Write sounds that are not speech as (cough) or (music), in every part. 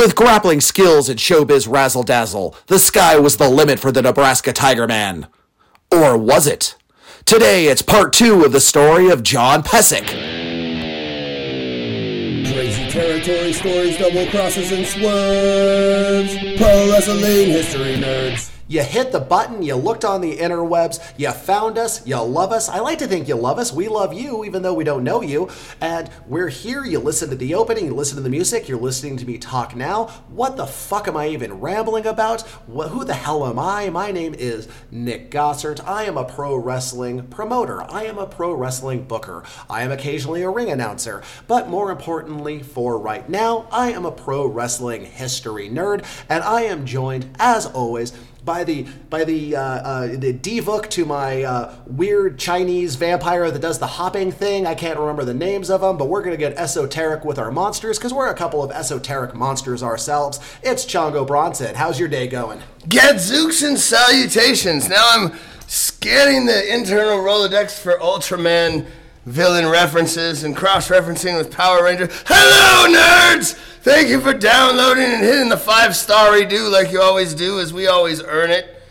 With grappling skills and showbiz razzle dazzle, the sky was the limit for the Nebraska Tiger Man. Or was it? Today it's part two of the story of John Pesek. Crazy territory stories, double crosses, and swerves. Pro wrestling history nerds. You hit the button, you looked on the interwebs, you found us, you love us. I like to think you love us. We love you, even though we don't know you. And we're here. You listen to the opening, you listen to the music, you're listening to me talk now. What the fuck am I even rambling about? What, who the hell am I? My name is Nick Gossert. I am a pro wrestling promoter. I am a pro wrestling booker. I am occasionally a ring announcer. But more importantly, for right now, I am a pro wrestling history nerd, and I am joined, as always, by the by the uh, uh, the Divook to my uh, weird Chinese vampire that does the hopping thing. I can't remember the names of them, but we're gonna get esoteric with our monsters because we're a couple of esoteric monsters ourselves. It's Chongo Bronson. How's your day going? Gadzooks and salutations. Now I'm scanning the internal Rolodex for Ultraman villain references and cross-referencing with Power Ranger. Hello, nerds! Thank you for downloading and hitting the five-star redo like you always do, as we always earn it.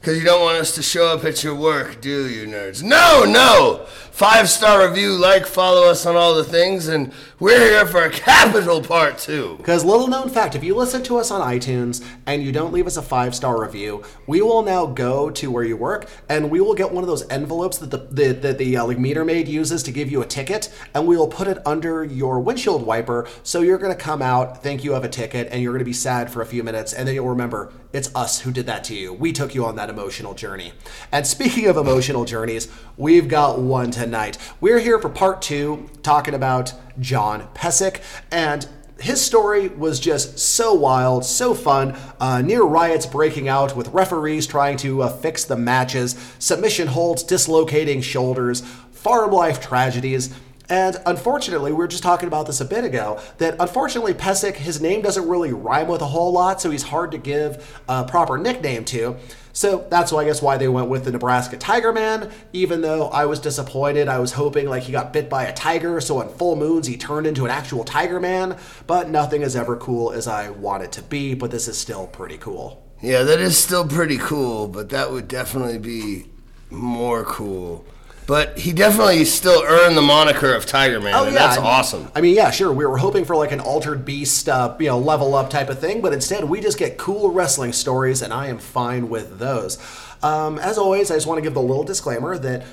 Because you don't want us to show up at your work, do you, nerds? No, no! Five star review, like, follow us on all the things, and we're here for capital part two. Because little known fact, if you listen to us on iTunes and you don't leave us a five star review, we will now go to where you work and we will get one of those envelopes that the, the that the uh, like meter maid uses to give you a ticket, and we will put it under your windshield wiper. So you're gonna come out, think you have a ticket, and you're gonna be sad for a few minutes, and then you'll remember it's us who did that to you. We took you on that emotional journey. And speaking of emotional journeys, we've got one tonight. We're here for part two, talking about John Pesek. And his story was just so wild, so fun. Uh, near riots breaking out with referees trying to uh, fix the matches, submission holds dislocating shoulders, farm life tragedies. And unfortunately, we were just talking about this a bit ago, that unfortunately Pesek, his name doesn't really rhyme with a whole lot, so he's hard to give a proper nickname to. So that's why I guess why they went with the Nebraska Tiger Man, even though I was disappointed. I was hoping like he got bit by a tiger, so on full moons he turned into an actual Tiger Man, but nothing is ever cool as I want it to be, but this is still pretty cool. Yeah, that is still pretty cool, but that would definitely be more cool. But he definitely still earned the moniker of Tiger Man, oh, and that's I mean- awesome. I mean, yeah, sure. We were hoping for like an altered beast, uh, you know, level up type of thing, but instead we just get cool wrestling stories, and I am fine with those. Um, as always, I just want to give the little disclaimer that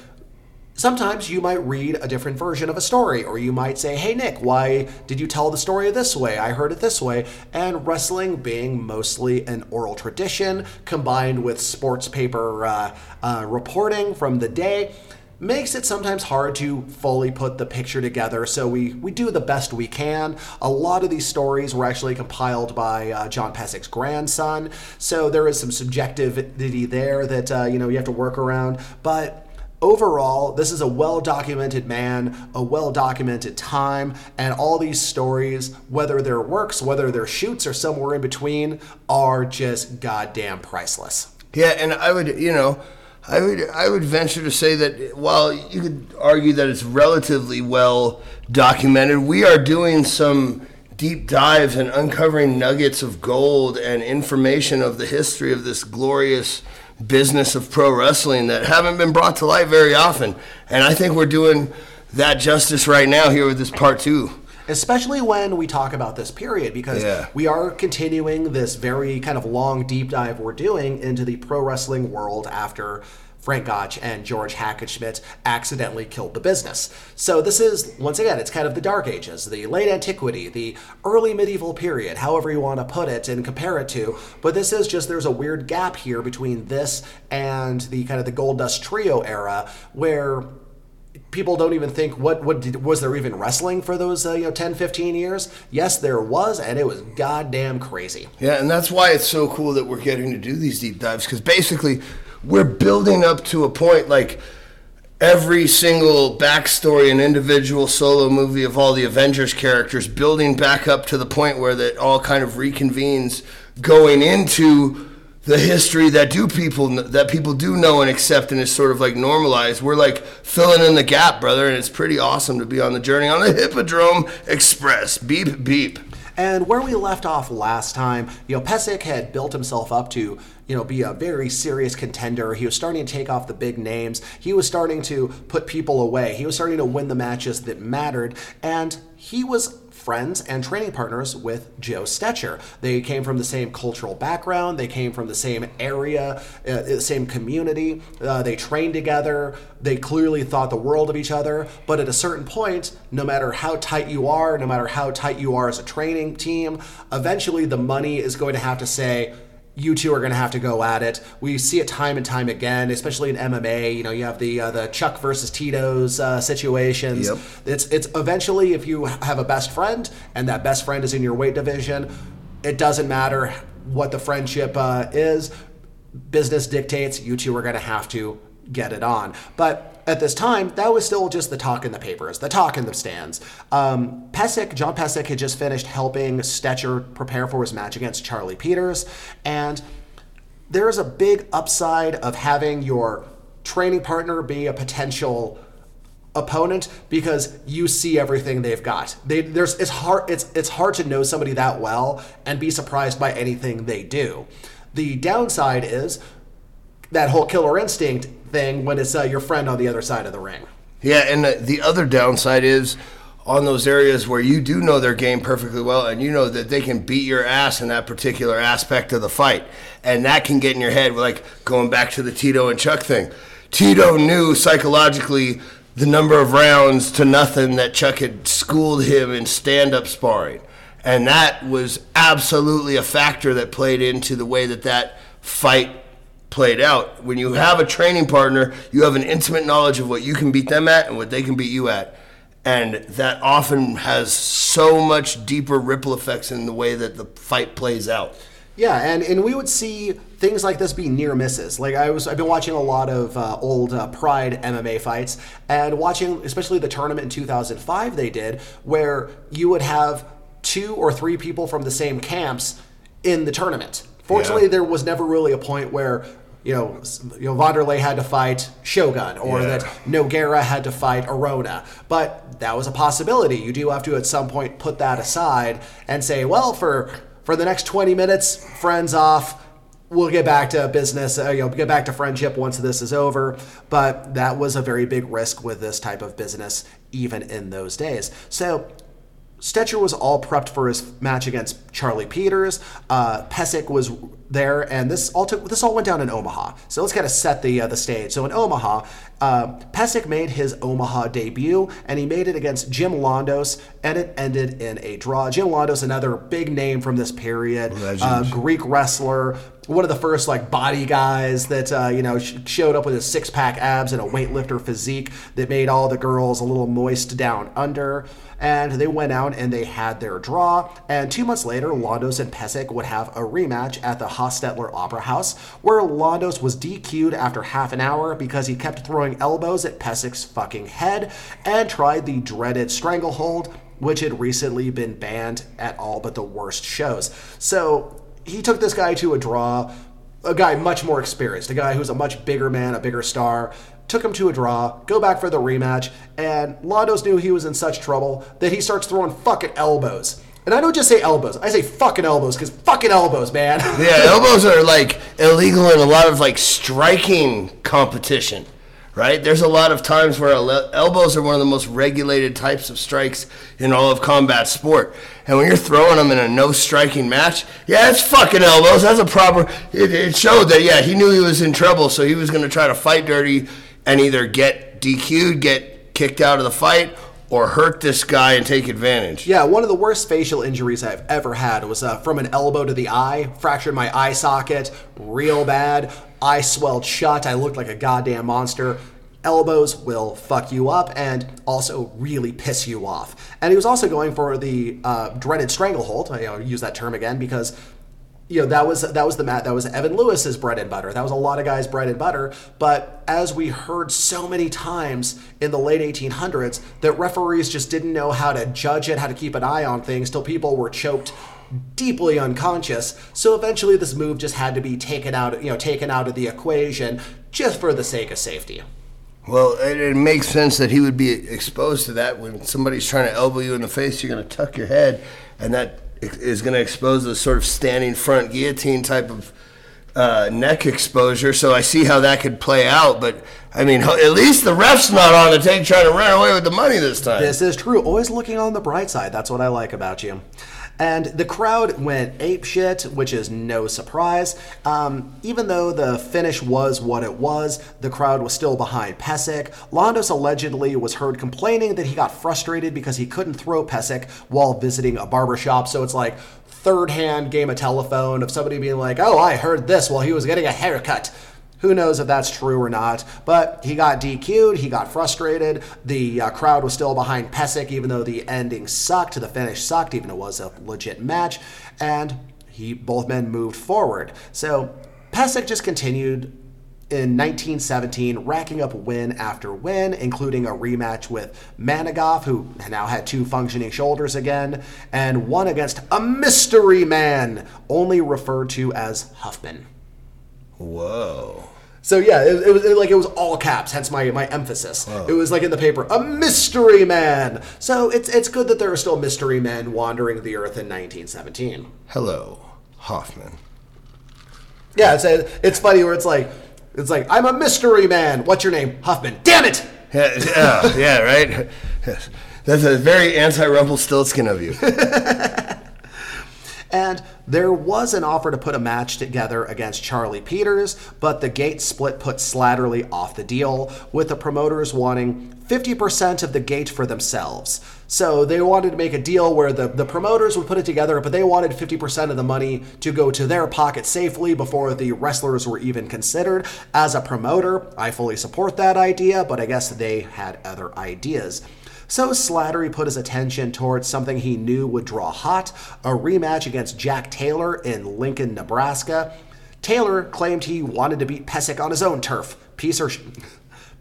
sometimes you might read a different version of a story, or you might say, Hey, Nick, why did you tell the story this way? I heard it this way. And wrestling being mostly an oral tradition combined with sports paper uh, uh, reporting from the day. Makes it sometimes hard to fully put the picture together, so we, we do the best we can. A lot of these stories were actually compiled by uh, John Pesek's grandson, so there is some subjectivity there that uh, you know you have to work around. But overall, this is a well documented man, a well documented time, and all these stories, whether they're works, whether they're shoots, or somewhere in between, are just goddamn priceless. Yeah, and I would, you know, I would, I would venture to say that while you could argue that it's relatively well documented, we are doing some deep dives and uncovering nuggets of gold and information of the history of this glorious business of pro wrestling that haven't been brought to light very often. And I think we're doing that justice right now here with this part two. Especially when we talk about this period because Yeah. we are continuing this very kind of long deep dive we're doing into the pro wrestling world after Frank Gotch and George Hackenschmidt accidentally killed the business. So this is once again it's kind of the dark ages, the late antiquity, the early medieval period, however you want to put it and compare it to, but this is just there's a weird gap here between this and the kind of the Gold Dust Trio era where people don't even think what what did, was there even wrestling for those uh, you know 10 15 years? Yes there was and it was goddamn crazy. Yeah, and that's why it's so cool that we're getting to do these deep dives because basically we're building up to a point like every single backstory and individual solo movie of all the Avengers characters building back up to the point where that all kind of reconvenes going into the history that do people that people do know and accept and is sort of like normalized. We're like filling in the gap, brother, and it's pretty awesome to be on the journey on the Hippodrome Express. Beep beep. And where we left off last time, you know, Pesek had built himself up to, you know, be a very serious contender. He was starting to take off the big names. He was starting to put people away. He was starting to win the matches that mattered. And he was friends and training partners with Joe Stecher. They came from the same cultural background, they came from the same area, uh, same community, uh, they trained together, they clearly thought the world of each other. But at a certain point, no matter how tight you are, no matter how tight you are as a training team, eventually the money is going to have to say, you two are going to have to go at it. We see it time and time again, especially in MMA. You know, you have the uh, the Chuck versus Tito's uh, situations. Yep. It's it's eventually if you have a best friend and that best friend is in your weight division, it doesn't matter what the friendship uh, is. Business dictates you two are going to have to get it on. But at this time, that was still just the talk in the papers, the talk in the stands. Um, Pesek, John Pesek, had just finished helping Stecher prepare for his match against Charlie Peters, and there is a big upside of having your training partner be a potential opponent because you see everything they've got. They, there's it's hard it's it's hard to know somebody that well and be surprised by anything they do. The downside is that whole killer instinct thing when it's uh, your friend on the other side of the ring. Yeah, and the, the other downside is on those areas where you do know their game perfectly well and you know that they can beat your ass in that particular aspect of the fight. And that can get in your head, like going back to the Tito and Chuck thing. Tito knew psychologically the number of rounds to nothing that Chuck had schooled him in stand up sparring. And that was absolutely a factor that played into the way that that fight played out. When you have a training partner, you have an intimate knowledge of what you can beat them at and what they can beat you at. And that often has so much deeper ripple effects in the way that the fight plays out. Yeah, and, and we would see things like this be near misses. Like I was, I've been watching a lot of uh, old uh, Pride MMA fights, and watching especially the tournament in 2005 they did, where you would have two or three people from the same camps in the tournament. Fortunately, Yeah. there was never really a point where you know, you know, Vanderlei had to fight Shogun, or Yeah. that Nogueira had to fight Arona. But that was a possibility. You do have to at some point put that aside and say, well, for for the next 20 minutes, friends off. We'll get back to business, uh, you know, get back to friendship once this is over. But that was a very big risk with this type of business, even in those days. So Stecher was all prepped for his match against Charlie Peters. Uh, Pesek was there, and this all took this all went down in Omaha. So let's kind of set the uh, the stage. So in Omaha, uh, Pesek made his Omaha debut, and he made it against Jim Londos, and it ended in a draw. Jim Londos, another big name from this period, uh, Greek wrestler, one of the first like body guys that uh, you know sh- showed up with his six pack abs and a weightlifter physique that made all the girls a little moist down under. And they went out and they had their draw. And two months later, Londos and Pesek would have a rematch at the Hostetler Opera House, where Londos was DQ'd after half an hour because he kept throwing elbows at Pesek's fucking head and tried the dreaded stranglehold, which had recently been banned at all but the worst shows. So he took this guy to a draw, a guy much more experienced, a guy who's a much bigger man, a bigger star. Took him to a draw, go back for the rematch, and Londos knew he was in such trouble that he starts throwing fucking elbows. And I don't just say elbows, I say fucking elbows, because fucking elbows, man. (laughs) Yeah, elbows are like illegal in a lot of like striking competition, right? There's a lot of times where elbows are one of the most regulated types of strikes in all of combat sport. And when you're throwing them in a no striking match, yeah, it's fucking elbows. That's a proper. It, it showed that yeah, he knew he was in trouble, so he was going to try to fight dirty and either get DQ'd, get kicked out of the fight, or hurt this guy and take advantage. Yeah, one of the worst facial injuries I've ever had was uh, from an elbow to the eye. Fractured my eye socket real bad. Eye swelled shut. I looked like a goddamn monster. Elbows will fuck you up and also really piss you off. And he was also going for the uh, dreaded stranglehold. I you know, use that term again because you know that was that was the mat that was Evan Lewis's bread and butter. That was a lot of guys' bread and butter. But as we heard so many times in the late 1800s, that referees just didn't know how to judge it, how to keep an eye on things, till people were choked deeply unconscious. So eventually, this move just had to be taken out, you know, taken out of the equation just for the sake of safety. Well, it, it makes sense that he would be exposed to that when somebody's trying to elbow you in the face. You're going to tuck your head, and that is going to expose the sort of standing front guillotine type of uh, neck exposure. So I see how that could play out. But I mean, at least the ref's not on the take trying to run away with the money this time. This is true. Always looking on the bright side. That's what I like about you. And the crowd went apeshit, which is no surprise. Um, even though the finish was what it was, the crowd was still behind Pesek. Londos allegedly was heard complaining that he got frustrated because he couldn't throw Pesek while visiting a barbershop. So it's like third hand game of telephone of somebody being like, oh, I heard this while he was getting a haircut. Who knows if that's true or not? But he got DQ'd. He got frustrated. The uh, crowd was still behind Pesek, even though the ending sucked. The finish sucked, even though it was a legit match. And he both men moved forward. So Pesek just continued in 1917, racking up win after win, including a rematch with Manigoff, who now had two functioning shoulders again, and one against a mystery man, only referred to as Huffman. Whoa. So yeah, it, it was it, like it was all caps. Hence my my emphasis. It was like in the paper, a mystery man. So it's it's good that there are still mystery men wandering the earth in 1917. Hello, Hoffman. Yeah, it's it's funny where it's like it's like I'm a mystery man. What's your name? Hoffman. Damn it! Yeah, yeah, yeah right? (laughs) That's a very anti Rumpelstiltskin of you. (laughs) And there was an offer to put a match together against Charlie Peters, but the gate split put Slattery off the deal, with the promoters wanting 50% of the gate for themselves. So they wanted to make a deal where the, the promoters would put it together, but they wanted 50% of the money to go to their pocket safely before the wrestlers were even considered. As a promoter, I fully support that idea, but I guess they had other ideas. So Slattery put his attention towards something he knew would draw hot a rematch against Jack Taylor in Lincoln, Nebraska. Taylor claimed he wanted to beat Pesek on his own turf. Piece or. Sh-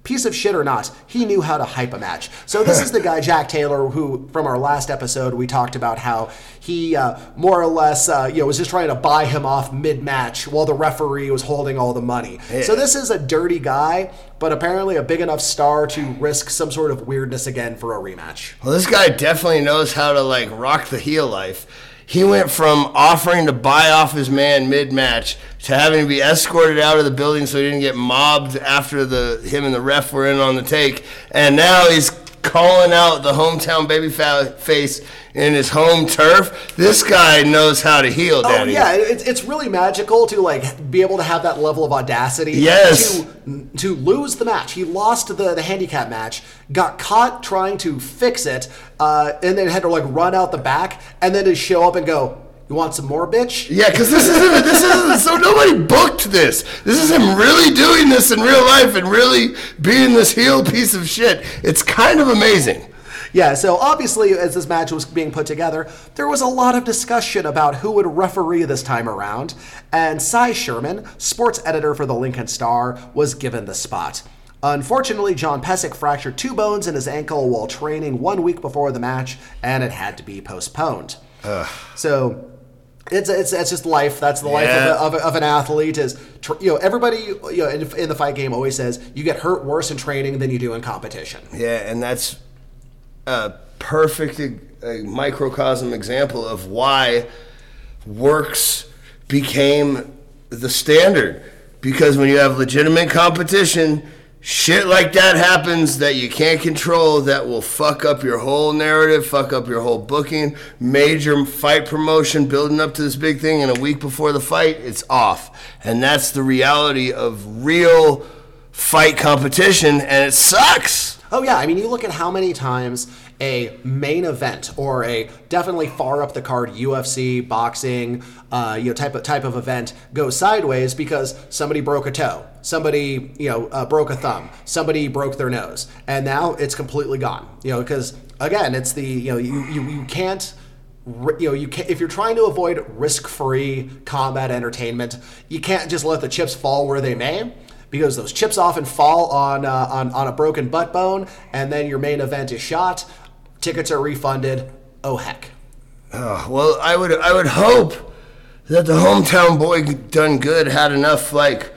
Piece of shit or not, he knew how to hype a match. So this is the guy (laughs) Jack Taylor, who from our last episode we talked about how he uh, more or less uh, you know was just trying to buy him off mid match while the referee was holding all the money. So this is a dirty guy, but apparently a big enough star to risk some sort of weirdness again for a rematch. Well, this guy definitely knows how to like rock the heel life. He went from offering to buy off his man mid match to having to be escorted out of the building so he didn't get mobbed after the him and the ref were in on the take, and now he's calling out the hometown baby fa- face in his home turf. This guy knows how to heel, Oh yeah, it's, it's really magical to like be able to have that level of audacity. Yes. To to lose the match, he lost the the handicap match, got caught trying to fix it, uh, and then had to like run out the back, and then to show up and go, "You want some more, bitch?" Yeah, because this isn't this isn't so nobody booked this. This is him really doing this in real life and really being this heel piece of shit. It's kind of amazing. Yeah, so obviously, as this match was being put together, there was a lot of discussion about who would referee this time around, and Cy Sherman, sports editor for the Lincoln Star, was given the spot. Unfortunately, John Pesek fractured two bones in his ankle while training one week before the match, and it had to be postponed. So. It's, it's, it's just life. That's the life Yeah. of, a, of, of an athlete. Is tr- you know everybody you know in, in the fight game always says you get hurt worse in training than you do in competition. Yeah, and that's a perfect uh, microcosm example of why works became the standard. Because when you have legitimate competition, shit like that happens that you can't control that will fuck up your whole narrative, fuck up your whole booking, major fight promotion building up to this big thing, and a week before the fight, it's off. And that's the reality of real fight competition, and it sucks. Oh yeah, I mean you look at how many times a main event or a definitely far up the card UFC, boxing, uh, you know type of type of event goes sideways because somebody broke a toe, somebody you know uh, broke a thumb, somebody broke their nose, and now it's completely gone. You know because again it's the you know you you, you can't you know you can if you're trying to avoid risk-free combat entertainment you can't just let the chips fall where they may because those chips often fall on, uh, on on a broken butt bone and then your main event is shot. Tickets are refunded. Oh heck. Oh, well, I would I would hope that the hometown boy done good had enough like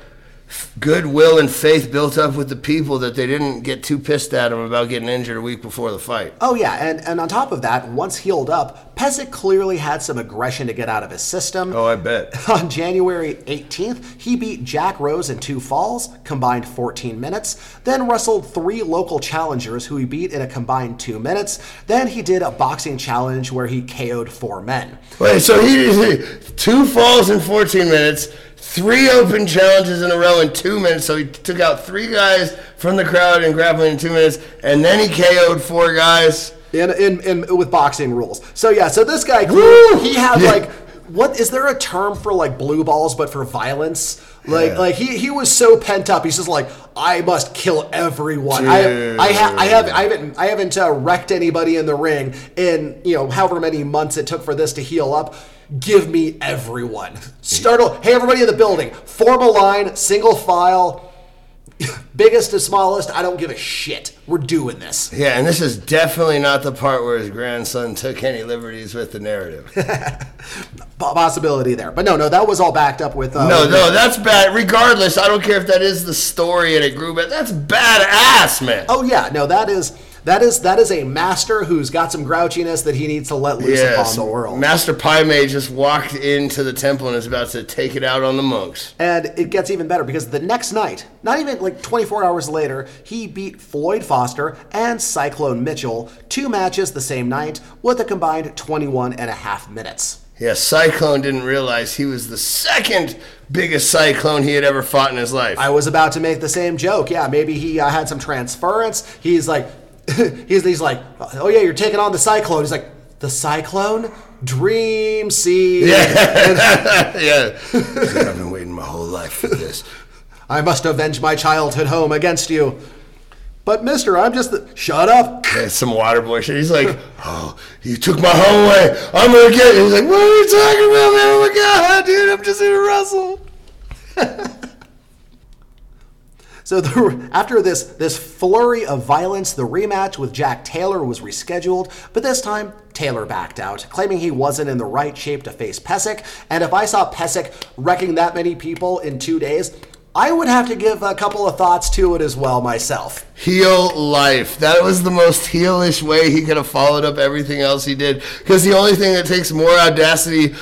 goodwill and faith built up with the people that they didn't get too pissed at him about getting injured a week before the fight. Oh yeah, and, and on top of that, once healed up, Pesek clearly had some aggression to get out of his system. Oh, I bet. (laughs) On January 18th, he beat Jack Rose in two falls, combined 14 minutes, then wrestled three local challengers who he beat in a combined two minutes. Then he did a boxing challenge where he KO'd four men. Wait, so he did two falls in 14 minutes, three open challenges in a row in two minutes. So he took out three guys from the crowd in grappling in two minutes, and then he KO'd four guys. in, in, in with boxing rules. So yeah, so this guy Woo! he had Yeah. like what is there a term for like blue balls but for violence? Like Yeah. like he, he was so pent up. He's just like I must kill everyone. I I, ha- I have I haven't I haven't uh, wrecked anybody in the ring in you know however many months it took for this to heal up. Give me everyone. Startle, Hey everybody in the building, form a line, single file. (laughs) Biggest to smallest, I don't give a shit. We're doing this. Yeah, and this is definitely not the part where his grandson took any liberties with the narrative. (laughs) possibility there. But no, no, that was all backed up with. Uh, No, with- no, that's bad. Regardless, I don't care if that is the story and it grew, but that's badass, man. Oh yeah, no, that is that is that is a master who's got some grouchiness that he needs to let loose Yeah, upon the world. Master Pai Mei just walked into the temple and is about to take it out on the monks. and it gets even better because the next night, not even like 24 hours later, he beat Floyd Foster and Cyclone Mitchell, two matches the same night with a combined 21 and a half minutes. Yeah, Cyclone didn't realize he was the second biggest cyclone he had ever fought in his life. I was about to make the same joke. Yeah, maybe he uh, had some transference. He's like, (laughs) he's, he's like, oh yeah, you're taking on the cyclone. He's like, the cyclone, dream seed. yeah. (laughs) yeah. (laughs) I've been waiting my whole life for this. I must avenge my childhood home against you. But Mister, I'm just the, shut up. Yeah, some water boy shit. He's like, oh, you took my home away. I'm gonna get you. He's like, what are you talking about, man? Oh my god, dude, I'm just here to wrestle. So the, after this this flurry of violence, the rematch with Jack Taylor was rescheduled, but this time Taylor backed out, claiming he wasn't in the right shape to face Pesek. And if I saw Pesek wrecking that many people in two days, I would have to give a couple of thoughts to it as well myself. Heel life. That was the most heelish way he could have followed up everything else he did. Because the only thing that takes more audacity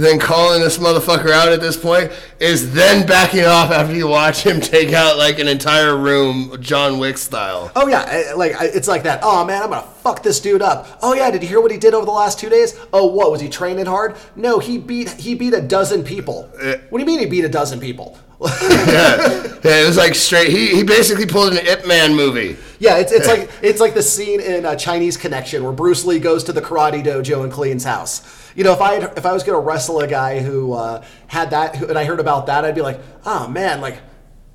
than calling this motherfucker out at this point is then backing off after you watch him take out like an entire room, John Wick style. Oh yeah, like it's like that. Oh man, I'm gonna fuck this dude up. Oh yeah, did you hear what he did over the last two days? Oh what was he training hard? No, he beat he beat a dozen people. What do you mean he beat a dozen people? (laughs) yeah. yeah, it was like straight. He, he basically pulled an Ip Man movie. Yeah, it's, it's like it's like the scene in uh, Chinese Connection where Bruce Lee goes to the karate dojo in Clean's house. You know, if I had, if I was gonna wrestle a guy who uh, had that, who- and I heard about that, I'd be like, oh man, like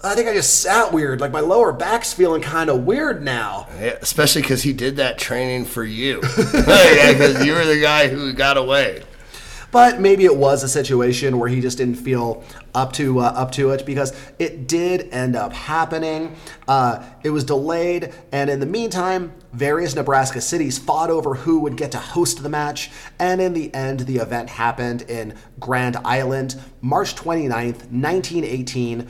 I think I just sat weird. Like my lower back's feeling kind of weird now. Yeah, especially because he did that training for you. (laughs) yeah, because you were the guy who got away. But maybe it was a situation where he just didn't feel up to uh, up to it because it did end up happening. Uh, it was delayed, and in the meantime, various Nebraska cities fought over who would get to host the match. And in the end, the event happened in Grand Island, March 29th, 1918.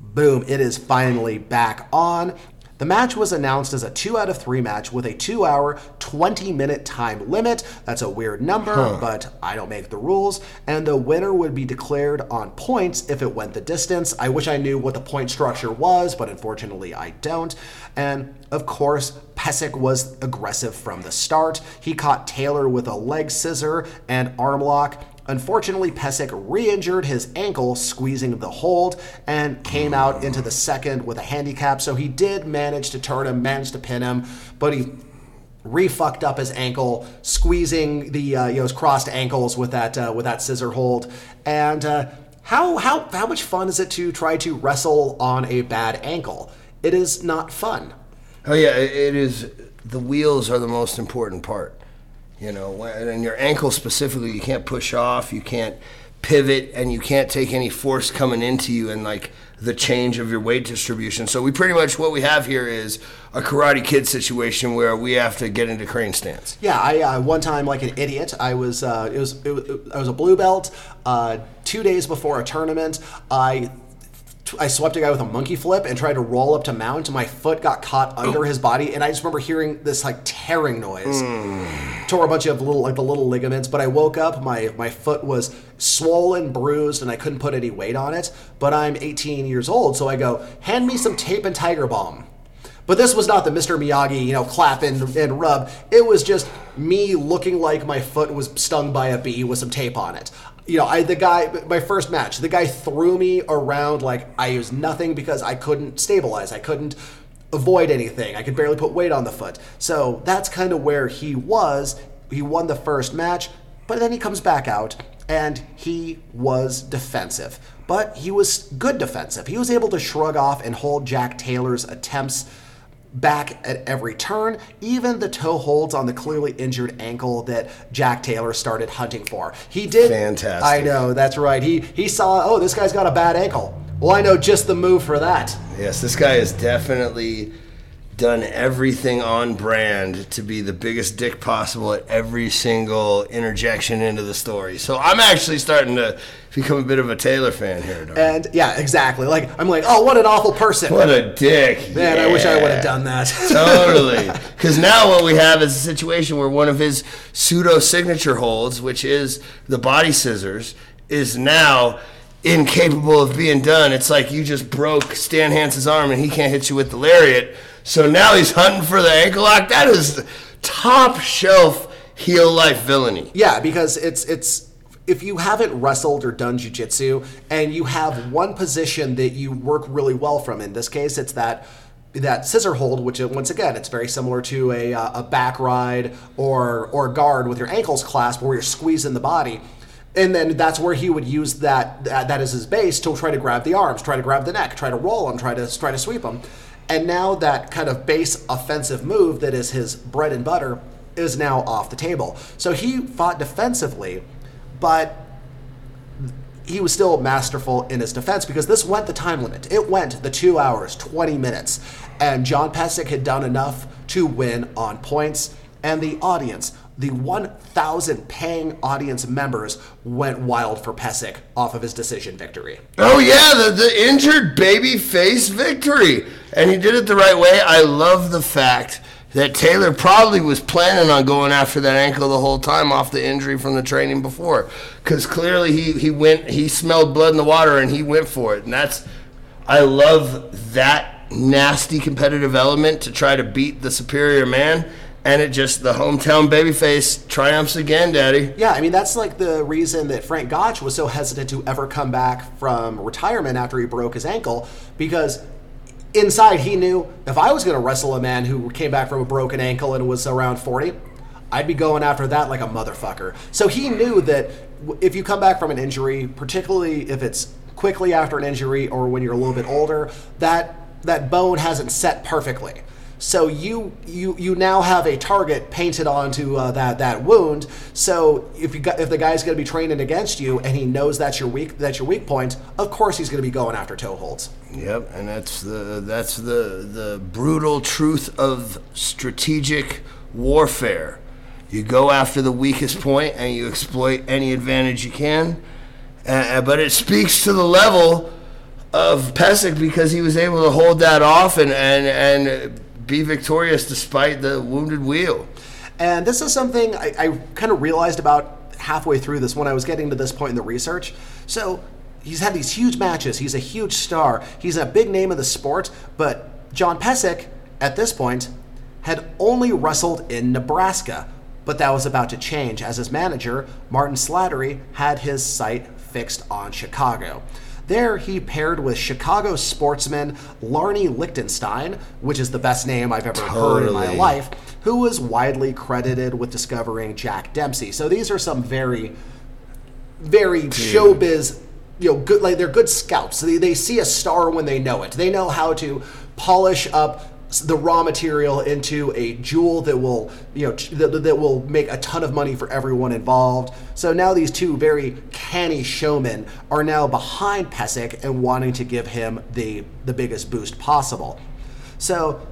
Boom, it is finally back on. The match was announced as a 2 out of 3 match with a 2 hour, 20 minute time limit. That's a weird number, but I don't make the rules. And the winner would be declared on points if it went the distance. I wish I knew what the point structure was, but unfortunately I don't. And of course, Pesek was aggressive from the start. He caught Taylor with a leg scissor and arm lock. Unfortunately, Pesek re injured his ankle squeezing the hold and came out into the second with a handicap. So he did manage to turn him, managed to pin him, but he re fucked up his ankle, squeezing the uh, you know his crossed ankles with that uh, with that scissor hold. And uh, how how how much fun is it to try to wrestle on a bad ankle? It is not fun. Oh yeah, it is. The wheels are the most important part. You know, and your ankle specifically, you can't push off, you can't pivot, and you can't take any force coming into you and like the change of your weight distribution. So we pretty much what we have here is a Karate Kid situation where we have to get into crane stance. Yeah, I uh, one time like an idiot. I was uh, it was it, was- I was a blue belt. Uh, two days before a tournament, I I swept a guy with a monkey flip and tried to roll up to mount. My foot got caught oh. under his body, and I just remember hearing this like tearing noise. Hmm. Tore a bunch of little like the little ligaments, but I woke up. My my foot was swollen, bruised, and I couldn't put any weight on it. But I'm 18 years old, so I go, hand me some tape and tiger balm. But this was not the Mr. Miyagi, you know, clap and, and rub. It was just me looking like my foot was stung by a bee with some tape on it. You know, I the guy my first match, the guy threw me around like I used nothing because I couldn't stabilize. I couldn't avoid anything. I could barely put weight on the foot. So that's kind of where he was. He won the first match, but then he comes back out and he was defensive. But he was good defensive. He was able to shrug off and hold Jack Taylor's attempts back at every turn, even the toe holds on the clearly injured ankle that Jack Taylor started hunting for. He did. Fantastic. I know, that's right. He he saw, oh, this guy's got a bad ankle. Well, I know just the move for that. Yes, this guy is definitely done everything on brand to be the biggest dick possible at every single interjection into the story. So I'm actually starting to become a bit of a Taylor fan here. And yeah, exactly. Like I'm like, oh, what an awful person. What a dick. Man, I wish I would have done that. (laughs) totally. Because now what we have is a situation where one of his pseudo signature holds, which is the body scissors, is now incapable of being done. It's like you just broke Stan Hansen's arm and he can't hit you with the lariat. So now he's hunting for the ankle lock. That is top shelf heel life villainy. Yeah, because it's it's if you haven't wrestled or done jujitsu and you have one position that you work really well from, in this case, it's that that scissor hold, which uh, once again, it's very similar to a, uh, a back ride or or guard with your ankles clasped, where you're squeezing the body. And then that's where he would use that, that that as his base to try to grab the arms, try to grab the neck, try to roll him, try to try to sweep him. And now that kind of base offensive move that is his bread and butter is now off the table. So he fought defensively, but he was still masterful in his defense because this went the time limit. It went the two hours, 20 minutes. And John Pesek had done enough to win on points. And the audience, the 1,000 paying audience members, went wild for Pesek off of his decision victory. Oh yeah, the, the injured baby face victory. And he did it the right way. I love the fact that Taylor probably was planning on going after that ankle the whole time off the injury from the training before. Because clearly he, he went he smelled blood in the water and he went for it. And that's I love that nasty competitive element to try to beat the superior man. And it just the hometown babyface triumphs again, Daddy. Yeah, I mean, that's like the reason that Frank Gotch was so hesitant to ever come back from retirement after he broke his ankle because inside he knew if I was going to wrestle a man who came back from a broken ankle and was around 40, I'd be going after that like a motherfucker. So he knew that if you come back from an injury, particularly if it's quickly after an injury or when you're a little bit older, that that bone hasn't set perfectly. So you you you now have a target painted onto uh, that that wound. So if you got, if the guy's going to be training against you and he knows that's your weak that's your weak point, of course he's going to be going after toe holds. Yep, and that's the that's the the brutal truth of strategic warfare. You go after the weakest point and you exploit any advantage you can. Uh, but it speaks to the level of Pesek because he was able to hold that off and and and be victorious despite the wounded wheel. And this is something I, I kind of realized about halfway through this when I was getting to this point in the research. So he's had these huge matches. He's a huge star. He's a big name of the sport. But John Pesek, at this point, had only wrestled in Nebraska. But that was about to change as his manager, Martin Slattery, had his sight fixed on Chicago. There, he paired with Chicago sportsman Larney Lichtenstein, which is the best name I've ever heard in my life, who was widely credited with discovering Jack Dempsey. So these are some very, very hmm. showbiz, you know, good like they're good scouts. They, they see a star when they know it. They know how to polish up the raw material into a jewel that will, you know, that, that will make a ton of money for everyone involved. So now these two very canny showmen are now behind Pesek and wanting to give him the the biggest boost possible. So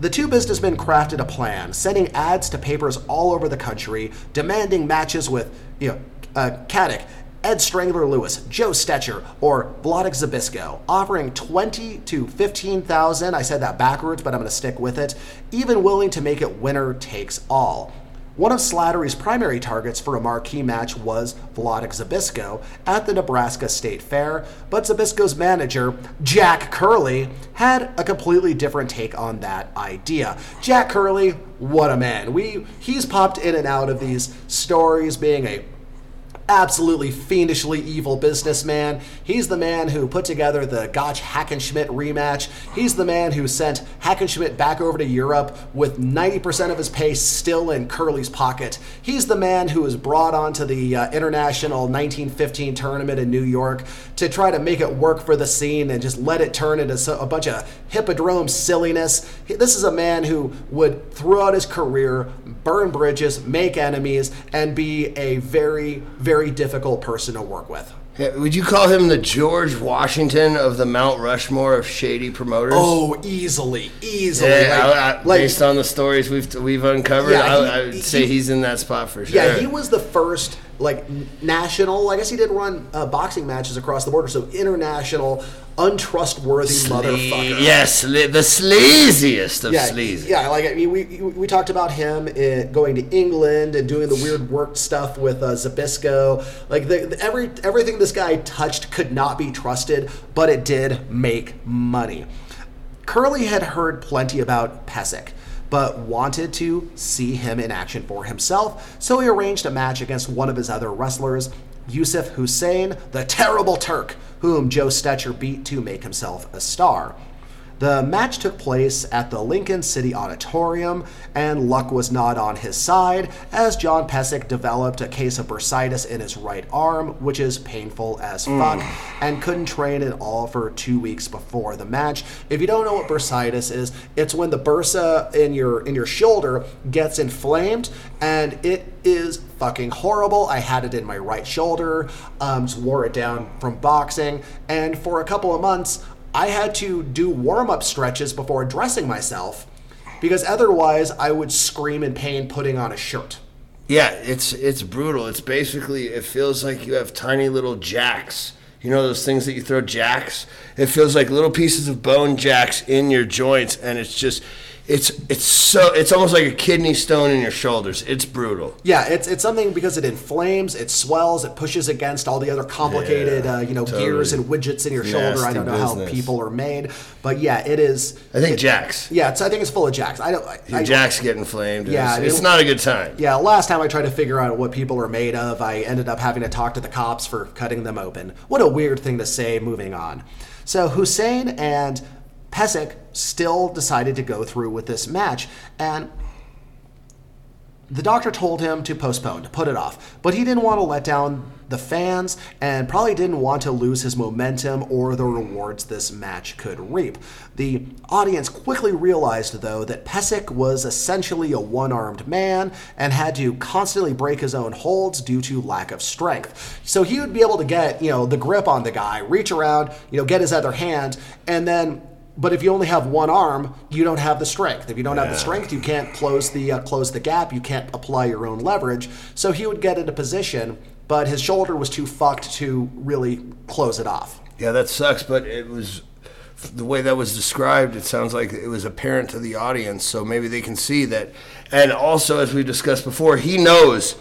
the two businessmen crafted a plan, sending ads to papers all over the country, demanding matches with, you know, uh, Caddock. Ed Strangler Lewis, Joe Stecher, or Wladek Zbyszko, offering 20 to 15,000. I said that backwards, but I'm going to stick with it. Even willing to make it winner takes all. One of Slattery's primary targets for a marquee match was Wladek Zbyszko at the Nebraska State Fair, but Zbyszko's manager, Jack Curley, had a completely different take on that idea. Jack Curley, what a man. We he's popped in and out of these stories being a absolutely fiendishly evil businessman. He's the man who put together the Gotch Hackenschmidt rematch. He's the man who sent Hackenschmidt back over to Europe with 90% of his pay still in Curley's pocket. He's the man who was brought onto the uh, International 1915 tournament in New York to try to make it work for the scene and just let it turn into so, a bunch of hippodrome silliness. This is a man who would, throughout his career, burn bridges, make enemies, and be a very, very difficult person to work with. Yeah, would you call him the George Washington of the Mount Rushmore of shady promoters? Oh, easily, easily. Yeah, like, I- I- like- based on the stories we've we've uncovered, Yeah, I, he- I would he- say he's in that spot for sure. Yeah, he was the first like national. I guess he did run uh, boxing matches across the border, so international, untrustworthy motherfucker. Yes, the the sleaziest of Yeah, sleazy. yeah. Like I mean, we we talked about him uh going to England and doing the weird work stuff with uh, Zbyszko. Like the, the- every everything this guy touched could not be trusted, but it did make money. Curley had heard plenty about Pesek, but wanted to see him in action for himself, so he arranged a match against one of his other wrestlers, Yusuf Hussein, the Terrible Turk, whom Joe Stecher beat to make himself a star. The match took place at the Lincoln City Auditorium, and luck was not on his side as John Pesek developed a case of bursitis in his right arm, which is painful as fuck, and couldn't train at all for two weeks before the match. If you don't know what bursitis is, it's when the bursa in your in your shoulder gets inflamed, and it is fucking horrible. I had it in my right shoulder, um, just wore it down from boxing, and for a couple of months. I had to do warm up stretches before dressing myself because otherwise I would scream in pain putting on a shirt. Yeah, it's it's brutal. It's basically it feels like you have tiny little jacks. You know those things that you throw jacks? It feels like little pieces of bone jacks in your joints and it's just it's it's so it's almost like a kidney stone in your shoulders. It's brutal. Yeah, it's it's something because it inflames, it swells, it pushes against all the other complicated, Yeah, uh, you know, totally. gears and widgets in your shoulder. I don't know how people are made, but yeah, it is. I think jacks. Yeah, it's, I think it's full of jacks. I don't. I, Your I- jacks get inflamed. Yeah, it's, it's not a good time. Yeah, last time I tried to figure out what people are made of, I ended up having to talk to the cops for cutting them open. What a weird thing to say moving on. So Hussein and Pesek still decided to go through with this match, and the doctor told him to postpone, to put it off, but he didn't want to let down the fans and probably didn't want to lose his momentum or the rewards this match could reap. The audience quickly realized, though, that Pesek was essentially a one armed man and had to constantly break his own holds due to lack of strength. So he would be able to get, you know, the grip on the guy, reach around, you know, get his other hand, and then but if you only have one arm, you don't have the strength. If you don't have the strength, you can't close the uh, close the gap. You can't apply your own leverage. So he would get into position, but his shoulder was too fucked to really close it off. Yeah, that sucks, but it was the way that was described. It sounds like it was apparent to the audience, so maybe they can see that. And also, as we discussed before, he knows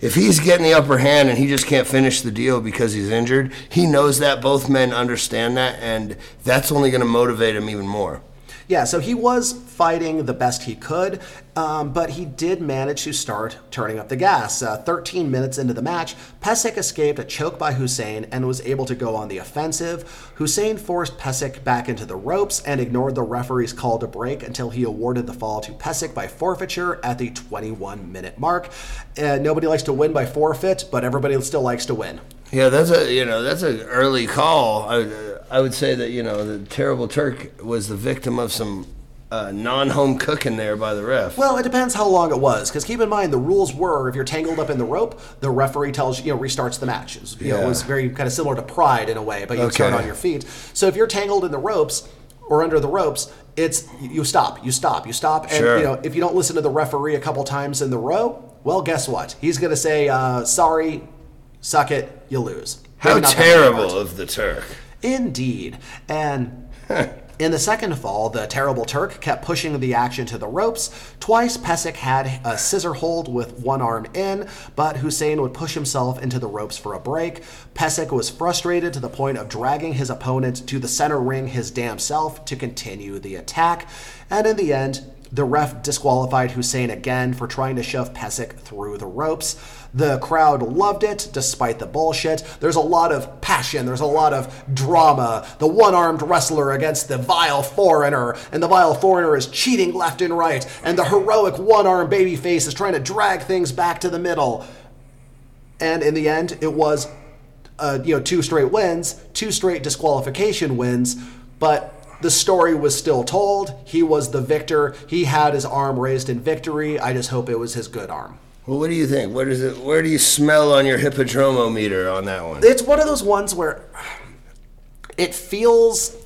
if he's getting the upper hand and he just can't finish the deal because he's injured. He knows that both men understand that, and that's only going to motivate him even more. Yeah, so he was fighting the best he could, um, but he did manage to start turning up the gas. Uh, 13 minutes into the match, Pesek escaped a choke by Hussein and was able to go on the offensive. Hussein forced Pesek back into the ropes and ignored the referee's call to break until he awarded the fall to Pesek by forfeiture at the 21 minute mark. Uh, nobody likes to win by forfeit, but everybody still likes to win. Yeah, that's a you know that's an early call. I, I would say that you know the terrible Turk was the victim of some uh, non-home cooking there by the ref. Well, it depends how long it was, because keep in mind the rules were if you're tangled up in the rope, the referee tells you, you know, restarts the match. It was, you know, it was very kind of similar to Pride in a way, but you Okay. on your feet. So if you're tangled in the ropes or under the ropes, it's you stop, you stop, you stop, and Sure. you know if you don't listen to the referee a couple times in the row, well, guess what? He's going to say, uh, "Sorry, suck it." you lose. How Maybe not that terrible of the Turk. Indeed. And (laughs) in the second fall, the terrible Turk kept pushing the action to the ropes. Twice, Pesek had a scissor hold with one arm in, but Hussein would push himself into the ropes for a break. Pesek was frustrated to the point of dragging his opponent to the center ring his damn self to continue the attack. And in the end, the ref disqualified Hussein again for trying to shove Pesek through the ropes. The crowd loved it despite the bullshit. There's a lot of passion, there's a lot of drama. The one armed wrestler against the vile foreigner, and the vile foreigner is cheating left and right, and the heroic one armed babyface is trying to drag things back to the middle. And in the end, it was uh, you know two straight wins, two straight disqualification wins, but the story was still told. He was the victor. He had his arm raised in victory. I just hope it was his good arm. Well, what do you think? What is it? Where do you smell on your hippodrome meter on that one? It's one of those ones where it feels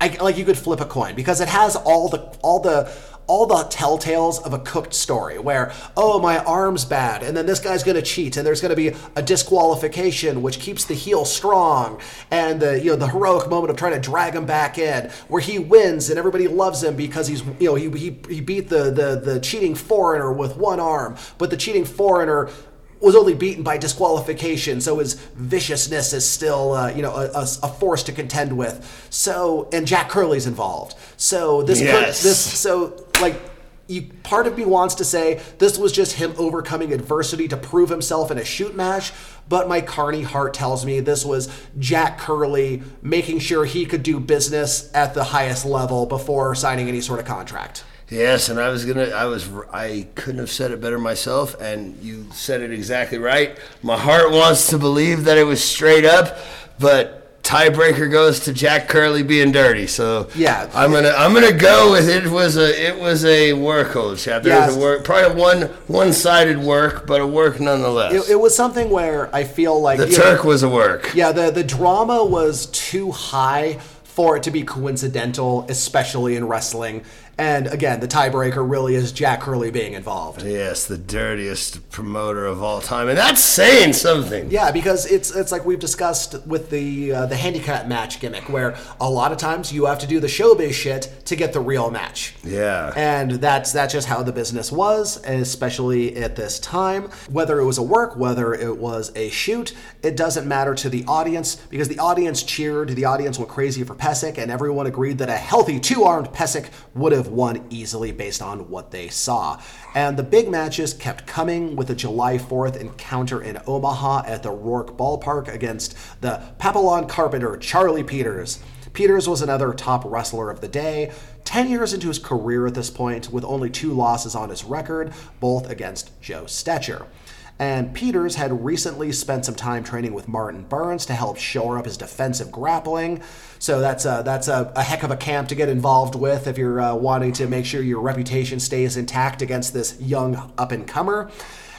I, like you could flip a coin because it has all the all the all the telltales of a cooked story where oh my arm's bad and then this guy's going to cheat and there's going to be a disqualification which keeps the heel strong and the you know the heroic moment of trying to drag him back in where he wins and everybody loves him because he's you know he he, he beat the, the the cheating foreigner with one arm but the cheating foreigner was only beaten by disqualification, so his viciousness is still, uh, you know, a, a, a force to contend with. So, and Jack Curley's involved. So this, could, Yes. this, so like, you, part of me wants to say this was just him overcoming adversity to prove himself in a shoot match, but my carny heart tells me this was Jack Curley making sure he could do business at the highest level before signing any sort of contract. Yes, and I was gonna. I was. I couldn't have said it better myself, and you said it exactly right. My heart wants to believe that it was straight up, but tiebreaker goes to Jack Curley being dirty. So Yeah. I'm gonna. I'm gonna go with it. Was a. It was a work hold chap. There was a work. Probably one one-sided work, but a work nonetheless. It, it was something where I feel like the you know, Turk was a work. Yeah, the the drama was too high for it to be coincidental, especially in wrestling. And again, the tiebreaker really is Jack Curley being involved. Yes, the dirtiest promoter of all time, and that's saying something. Yeah, because it's it's like we've discussed with the uh, the handicap match gimmick, where a lot of times you have to do the showbiz shit to get the real match. Yeah. And that's that's just how the business was, especially at this time. Whether it was a work, whether it was a shoot, it doesn't matter to the audience because the audience cheered, the audience went crazy for Pesek, and everyone agreed that a healthy two-armed Pesek would have won easily based on what they saw. And the big matches kept coming with a July 4th encounter in Omaha at the Rourke Ballpark against the Papillion Carpenter Charlie Peters. Peters was another top wrestler of the day, 10 years into his career at this point, with only two losses on his record, both against Joe Stecher. And Peters had recently spent some time training with Martin Burns to help shore up his defensive grappling. So that's a, that's a, a heck of a camp to get involved with if you're uh, wanting to make sure your reputation stays intact against this young up and comer.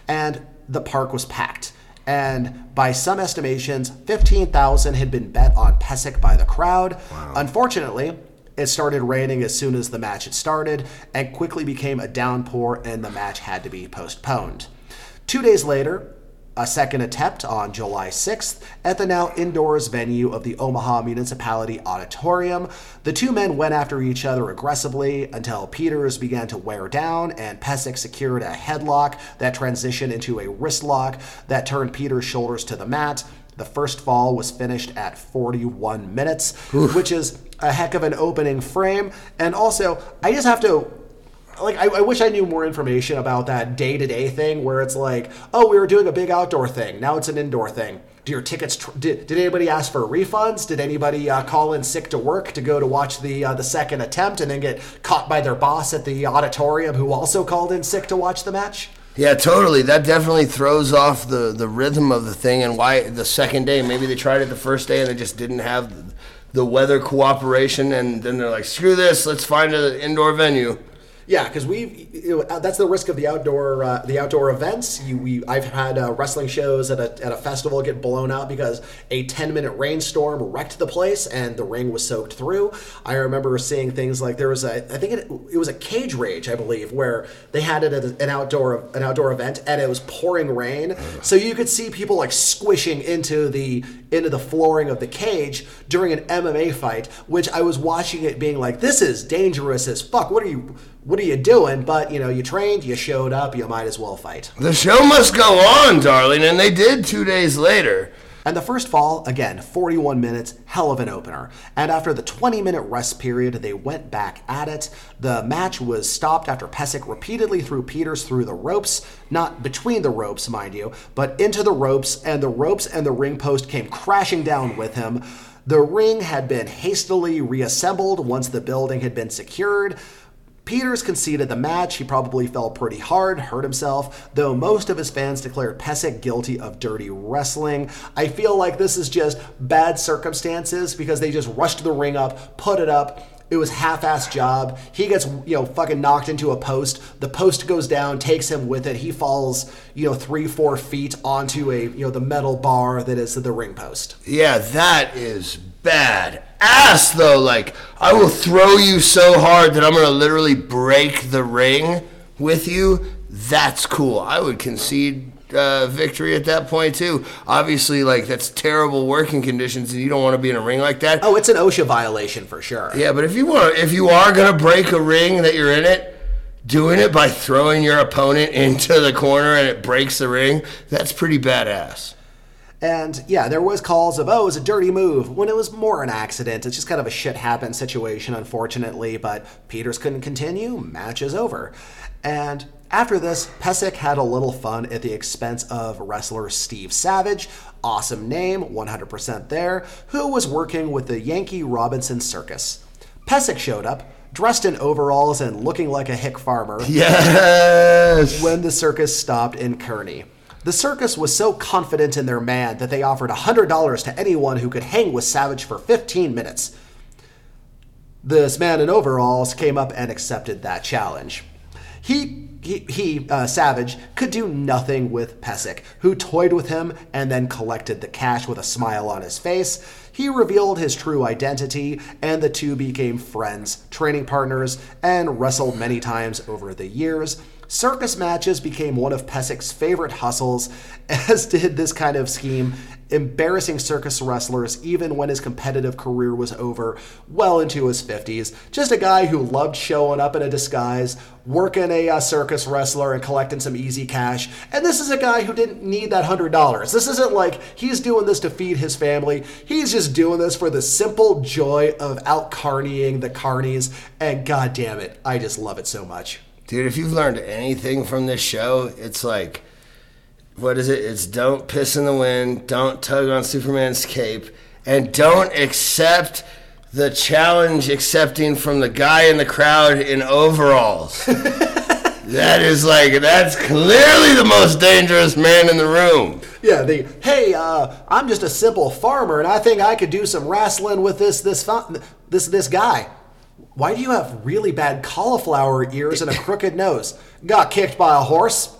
And the park was packed. And by some estimations, 15,000 had been bet on Pesek by the crowd. Unfortunately, it started raining as soon as the match had started and quickly became a downpour, and the match had to be postponed. Two days later, a second attempt on July 6th at the now indoors venue of the Omaha Municipality Auditorium. The two men went after each other aggressively until Peters began to wear down and Pesek secured a headlock that transitioned into a wrist lock that turned Peters' shoulders to the mat. The first fall was finished at 41 minutes, which is a heck of an opening frame. And also, I just have to like I, I wish I knew more information about that day to day thing where it's like, oh, we were doing a big outdoor thing, now it's an indoor thing. Do your tickets? Tr- did, did anybody ask for refunds? Did anybody uh, call in sick to work to go to watch the uh, the second attempt and then get caught by their boss at the auditorium who also called in sick to watch the match? Yeah, totally. That definitely throws off the, the rhythm of the thing and why the second day, maybe they tried it the first day and they just didn't have the weather cooperation and then they're like, screw this, let's find an indoor venue. Yeah, because we you know, that's the risk of the outdoor uh, the outdoor events. You, we I've had uh, wrestling shows at a, at a festival get blown out because a 10 minute rainstorm wrecked the place and the ring was soaked through. I remember seeing things like there was a I think it, it was a cage rage I believe where they had it at an outdoor an outdoor event and it was pouring rain, so you could see people like squishing into the into the flooring of the cage during an MMA fight, which I was watching it being like, this is dangerous as fuck. What are you what are you doing? But you know, you trained, you showed up, you might as well fight. The show must go on, darling, and they did two days later. And the first fall, again, 41 minutes, hell of an opener. And after the 20 minute rest period, they went back at it. The match was stopped after Pesek repeatedly threw Peters through the ropes, not between the ropes, mind you, but into the ropes, and the ropes and the ring post came crashing down with him. The ring had been hastily reassembled once the building had been secured. Peters conceded the match. He probably fell pretty hard, hurt himself, though most of his fans declared Pesek guilty of dirty wrestling. I feel like this is just bad circumstances because they just rushed the ring up, put it up. It was half-ass job. He gets, you know, fucking knocked into a post. The post goes down, takes him with it. He falls, you know, three, four feet onto a, you know, the metal bar that is the ring post. Yeah, that is bad ass though. Like I will throw you so hard that I'm gonna literally break the ring with you. That's cool. I would concede uh, victory at that point too. Obviously, like that's terrible working conditions, and you don't want to be in a ring like that. Oh, it's an OSHA violation for sure. Yeah, but if you want, if you are gonna break a ring that you're in it, doing it by throwing your opponent (laughs) into the corner and it breaks the ring, that's pretty badass. And yeah, there was calls of, oh, it was a dirty move, when it was more an accident. It's just kind of a shit happened situation, unfortunately, but Peters couldn't continue, match is over. And after this, Pesek had a little fun at the expense of wrestler Steve Savage, awesome name, 100% there, who was working with the Yankee Robinson Circus. Pesek showed up, dressed in overalls and looking like a hick farmer. Yes! When the circus stopped in Kearney. The circus was so confident in their man that they offered $100 to anyone who could hang with Savage for 15 minutes. This man in overalls came up and accepted that challenge. He, he, he uh, Savage, could do nothing with Pesek, who toyed with him and then collected the cash with a smile on his face. He revealed his true identity, and the two became friends, training partners, and wrestled many times over the years. Circus matches became one of Pesek's favorite hustles, (laughs) as did this kind of scheme, embarrassing circus wrestlers even when his competitive career was over, well into his 50s. Just a guy who loved showing up in a disguise, working a uh, circus wrestler, and collecting some easy cash. And this is a guy who didn't need that $100. This isn't like he's doing this to feed his family. He's just doing this for the simple joy of out carnying the carnies. And god damn it, I just love it so much. Dude, if you've learned anything from this show, it's like, what is it? It's don't piss in the wind, don't tug on Superman's cape, and don't accept the challenge accepting from the guy in the crowd in overalls. (laughs) that is like, that's clearly the most dangerous man in the room. Yeah, the hey, uh, I'm just a simple farmer, and I think I could do some wrestling with this this this this guy. Why do you have really bad cauliflower ears and a crooked nose? Got kicked by a horse?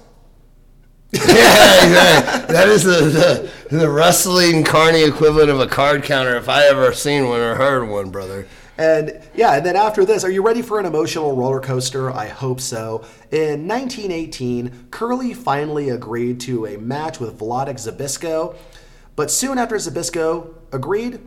yeah. That is the, the, the wrestling carny equivalent of a card counter if I ever seen one or heard one, brother. And yeah, and then after this, are you ready for an emotional roller coaster? I hope so. In 1918, Curley finally agreed to a match with Wladek Zbyszko, but soon after Zbyszko agreed,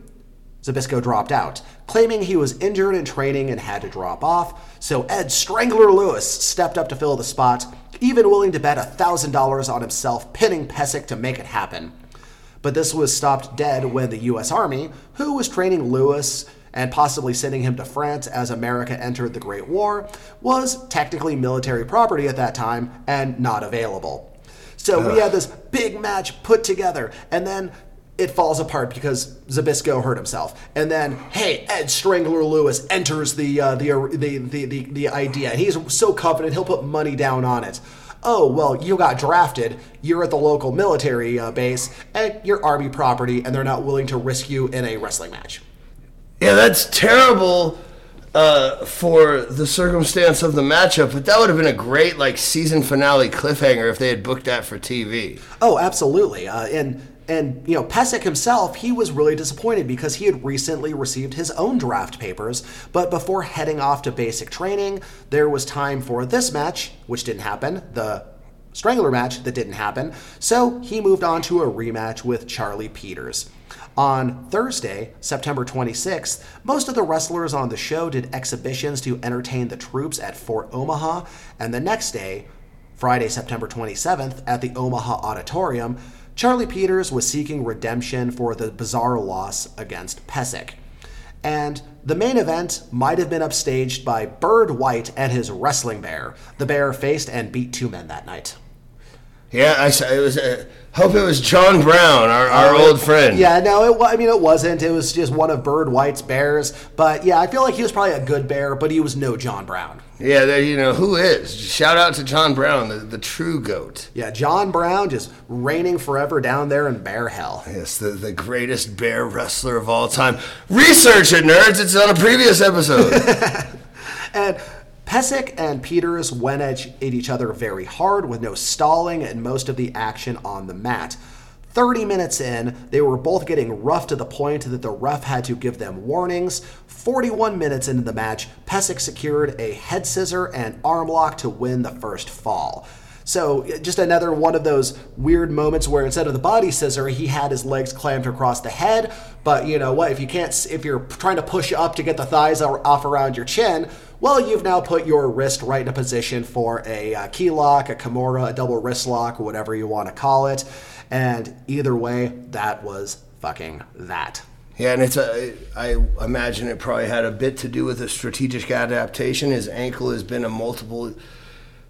Zbyszko dropped out, claiming he was injured in training and had to drop off. So Ed Strangler Lewis stepped up to fill the spot, even willing to bet $1,000 on himself, pinning Pesek to make it happen. But this was stopped dead when the U.S. Army, who was training Lewis and possibly sending him to France as America entered the Great War, was technically military property at that time and not available. So Ugh. we had this big match put together, and then it falls apart because Zbyszko hurt himself. And then, hey, Ed Strangler Lewis enters the, uh, the, the, the, the, the idea. And he's so confident he'll put money down on it. Oh, well, you got drafted, you're at the local military uh, base, and you're Army property, and they're not willing to risk you in a wrestling match. Yeah, that's terrible uh, for the circumstance of the matchup, but that would have been a great like season finale cliffhanger if they had booked that for TV. Oh, absolutely. Uh, and and you know, Pesek himself, he was really disappointed because he had recently received his own draft papers. But before heading off to basic training, there was time for this match, which didn't happen. The Strangler match that didn't happen. So he moved on to a rematch with Charlie Peters. On Thursday, September 26th, most of the wrestlers on the show did exhibitions to entertain the troops at Fort Omaha, and the next day, Friday, September 27th, at the Omaha Auditorium, Charlie Peters was seeking redemption for the bizarre loss against Pesek. And the main event might have been upstaged by Bird White and his wrestling bear. The bear faced and beat two men that night. Yeah, I it was. Uh, hope it was John Brown, our, our old friend. Yeah, no, it, I mean it wasn't. It was just one of Bird White's bears. But yeah, I feel like he was probably a good bear, but he was no John Brown. Yeah, there, you know who is? Shout out to John Brown, the, the true goat. Yeah, John Brown just reigning forever down there in bear hell. Yes, the, the greatest bear wrestler of all time. Research it, nerds. It's on a previous episode. (laughs) And Pesek and Peters went at at each other very hard with no stalling and most of the action on the mat. 30 minutes in, they were both getting rough to the point that the ref had to give them warnings. 41 minutes into the match, Pesek secured a head scissor and arm lock to win the first fall. So, just another one of those weird moments where instead of the body scissor, he had his legs clamped across the head. But you know what? If you can't, if you're trying to push up to get the thighs off around your chin, well, you've now put your wrist right in a position for a uh, key lock, a Kimura, a double wrist lock, whatever you want to call it. And either way, that was fucking that. Yeah, and it's a. I imagine it probably had a bit to do with a strategic adaptation. His ankle has been a multiple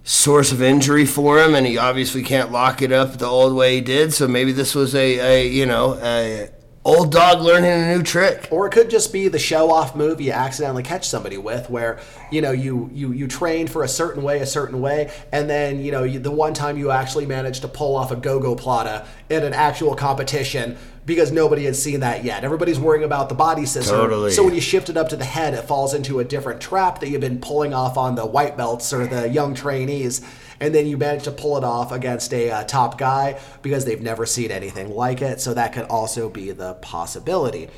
source of injury for him, and he obviously can't lock it up the old way he did. So maybe this was a, a you know, a old dog learning a new trick. Or it could just be the show off move you accidentally catch somebody with where, you know, you you you train for a certain way, a certain way, and then, you know, you, the one time you actually managed to pull off a gogoplata in an actual competition because nobody had seen that yet. Everybody's worrying about the body scissor. Totally. So when you shift it up to the head, it falls into a different trap that you've been pulling off on the white belts or the young trainees. And then you manage to pull it off against a uh, top guy because they've never seen anything like it. So that could also be the possibility.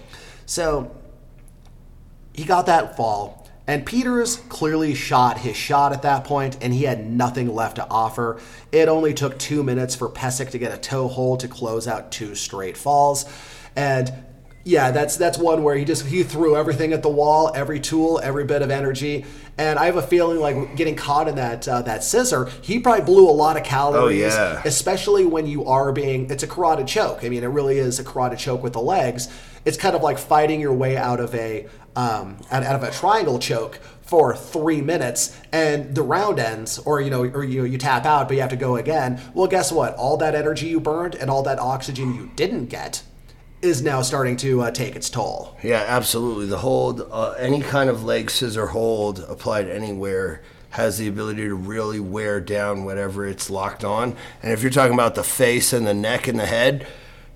So he got that fall. And Peters clearly shot his shot at that point, and he had nothing left to offer. It only took two minutes for Pesek to get a toe hold to close out two straight falls. And yeah, that's that's one where he just he threw everything at the wall, every tool, every bit of energy. And I have a feeling like getting caught in that uh, that scissor, he probably blew a lot of calories, yeah. especially when you are being it's a carotid choke. I mean, it really is a carotid choke with the legs. It's kind of like fighting your way out of a um, out, out of a triangle choke for three minutes, and the round ends, or you know, or you you tap out, but you have to go again. Well, guess what? All that energy you burned and all that oxygen you didn't get is now starting to uh, take its toll. Yeah, absolutely. The hold, uh, any kind of leg scissor hold applied anywhere has the ability to really wear down whatever it's locked on. And if you're talking about the face and the neck and the head,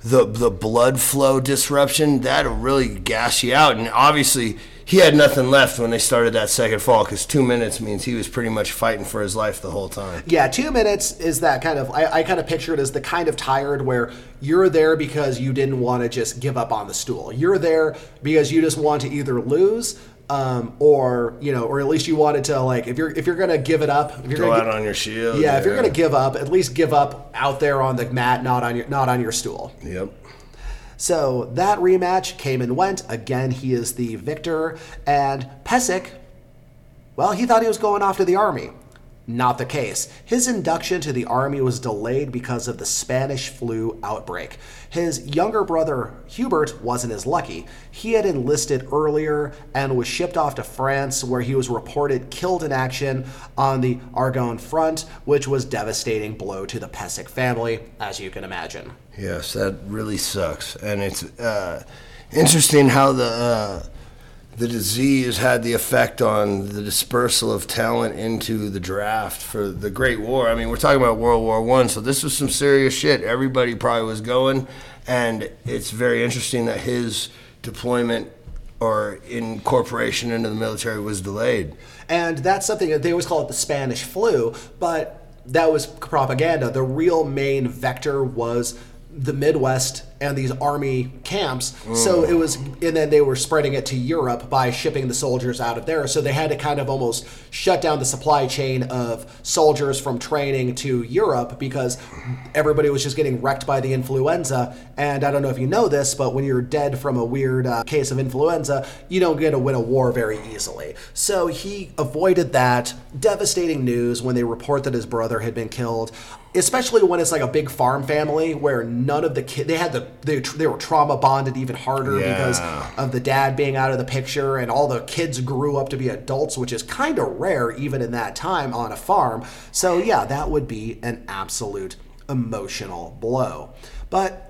the the blood flow disruption that'll really gas you out. And obviously, he had nothing left when they started that second fall because two minutes means he was pretty much fighting for his life the whole time. Yeah, two minutes is that kind of. I, I kind of picture it as the kind of tired where you're there because you didn't want to just give up on the stool. You're there because you just want to either lose. Um, or you know, or at least you wanted to like if you're if you're gonna give it up, if you're Go gonna on your shield. yeah, if you're gonna give up, at least give up out there on the mat, not on your not on your stool. Yep. So that rematch came and went. Again, he is the victor. And Pesek, well, he thought he was going off to the army. Not the case. His induction to the army was delayed because of the Spanish flu outbreak. His younger brother, Hubert, wasn't as lucky. He had enlisted earlier and was shipped off to France, where he was reported killed in action on the Argonne front, which was a devastating blow to the Pesek family, as you can imagine. Yes, that really sucks, and it's uh, interesting how the uh, the disease had the effect on the dispersal of talent into the draft for the Great War. I mean, we're talking about World War One, so this was some serious shit. Everybody probably was going, and it's very interesting that his deployment or incorporation into the military was delayed. And that's something that they always call it the Spanish flu, but that was propaganda. The real main vector was the Midwest and these army camps. So it was, and then they were spreading it to Europe by shipping the soldiers out of there. So they had to kind of almost shut down the supply chain of soldiers from training to Europe because everybody was just getting wrecked by the influenza. And I don't know if you know this, but when you're dead from a weird uh, case of influenza, you don't get to win a war very easily. So he avoided that devastating news when they report that his brother had been killed especially when it's like a big farm family where none of the kids they had the they, they were trauma bonded even harder Yeah. because of the dad being out of the picture and all the kids grew up to be adults which is kind of rare even in that time on a farm so yeah that would be an absolute emotional blow but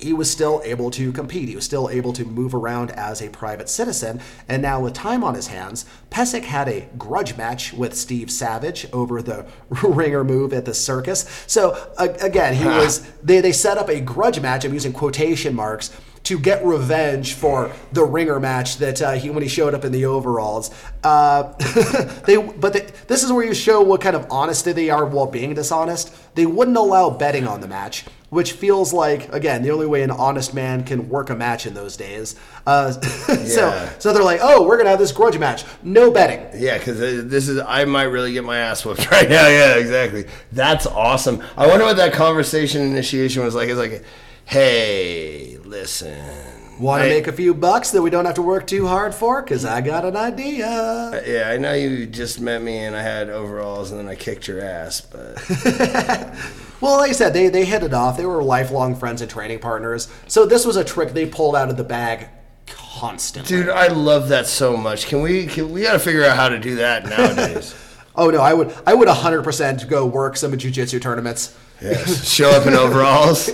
he was still able to compete. He was still able to move around as a private citizen. And now, with time on his hands, Pesek had a grudge match with Steve Savage over the (laughs) ringer move at the circus. So, again, he (laughs) was, they, they set up a grudge match, I'm using quotation marks, to get revenge for the ringer match that uh, he when he showed up in the overalls. Uh, (laughs) they but they, this is where you show what kind of honesty they are while being dishonest. They wouldn't allow betting on the match, which feels like again the only way an honest man can work a match in those days. Uh, (laughs) Yeah. so so they're like, oh, we're gonna have this grudge match, no betting. Yeah, because this is I might really get my ass whooped (laughs) right now. Yeah, exactly. That's awesome. I wonder what that conversation initiation was like. It's like, hey, listen. Want to make a few bucks that we don't have to work too hard for? Cause I got an idea. Uh, yeah, I know you just met me and I had overalls and then I kicked your ass, but (laughs) Well, like I said, they, they hit it off. They were lifelong friends and training partners. So this was a trick they pulled out of the bag constantly. dude, I love that so much. Can we? Can, we got to figure out how to do that nowadays. (laughs) Oh no, I would I would 100% go work some of jujitsu tournaments. yes, show up in (laughs) overalls.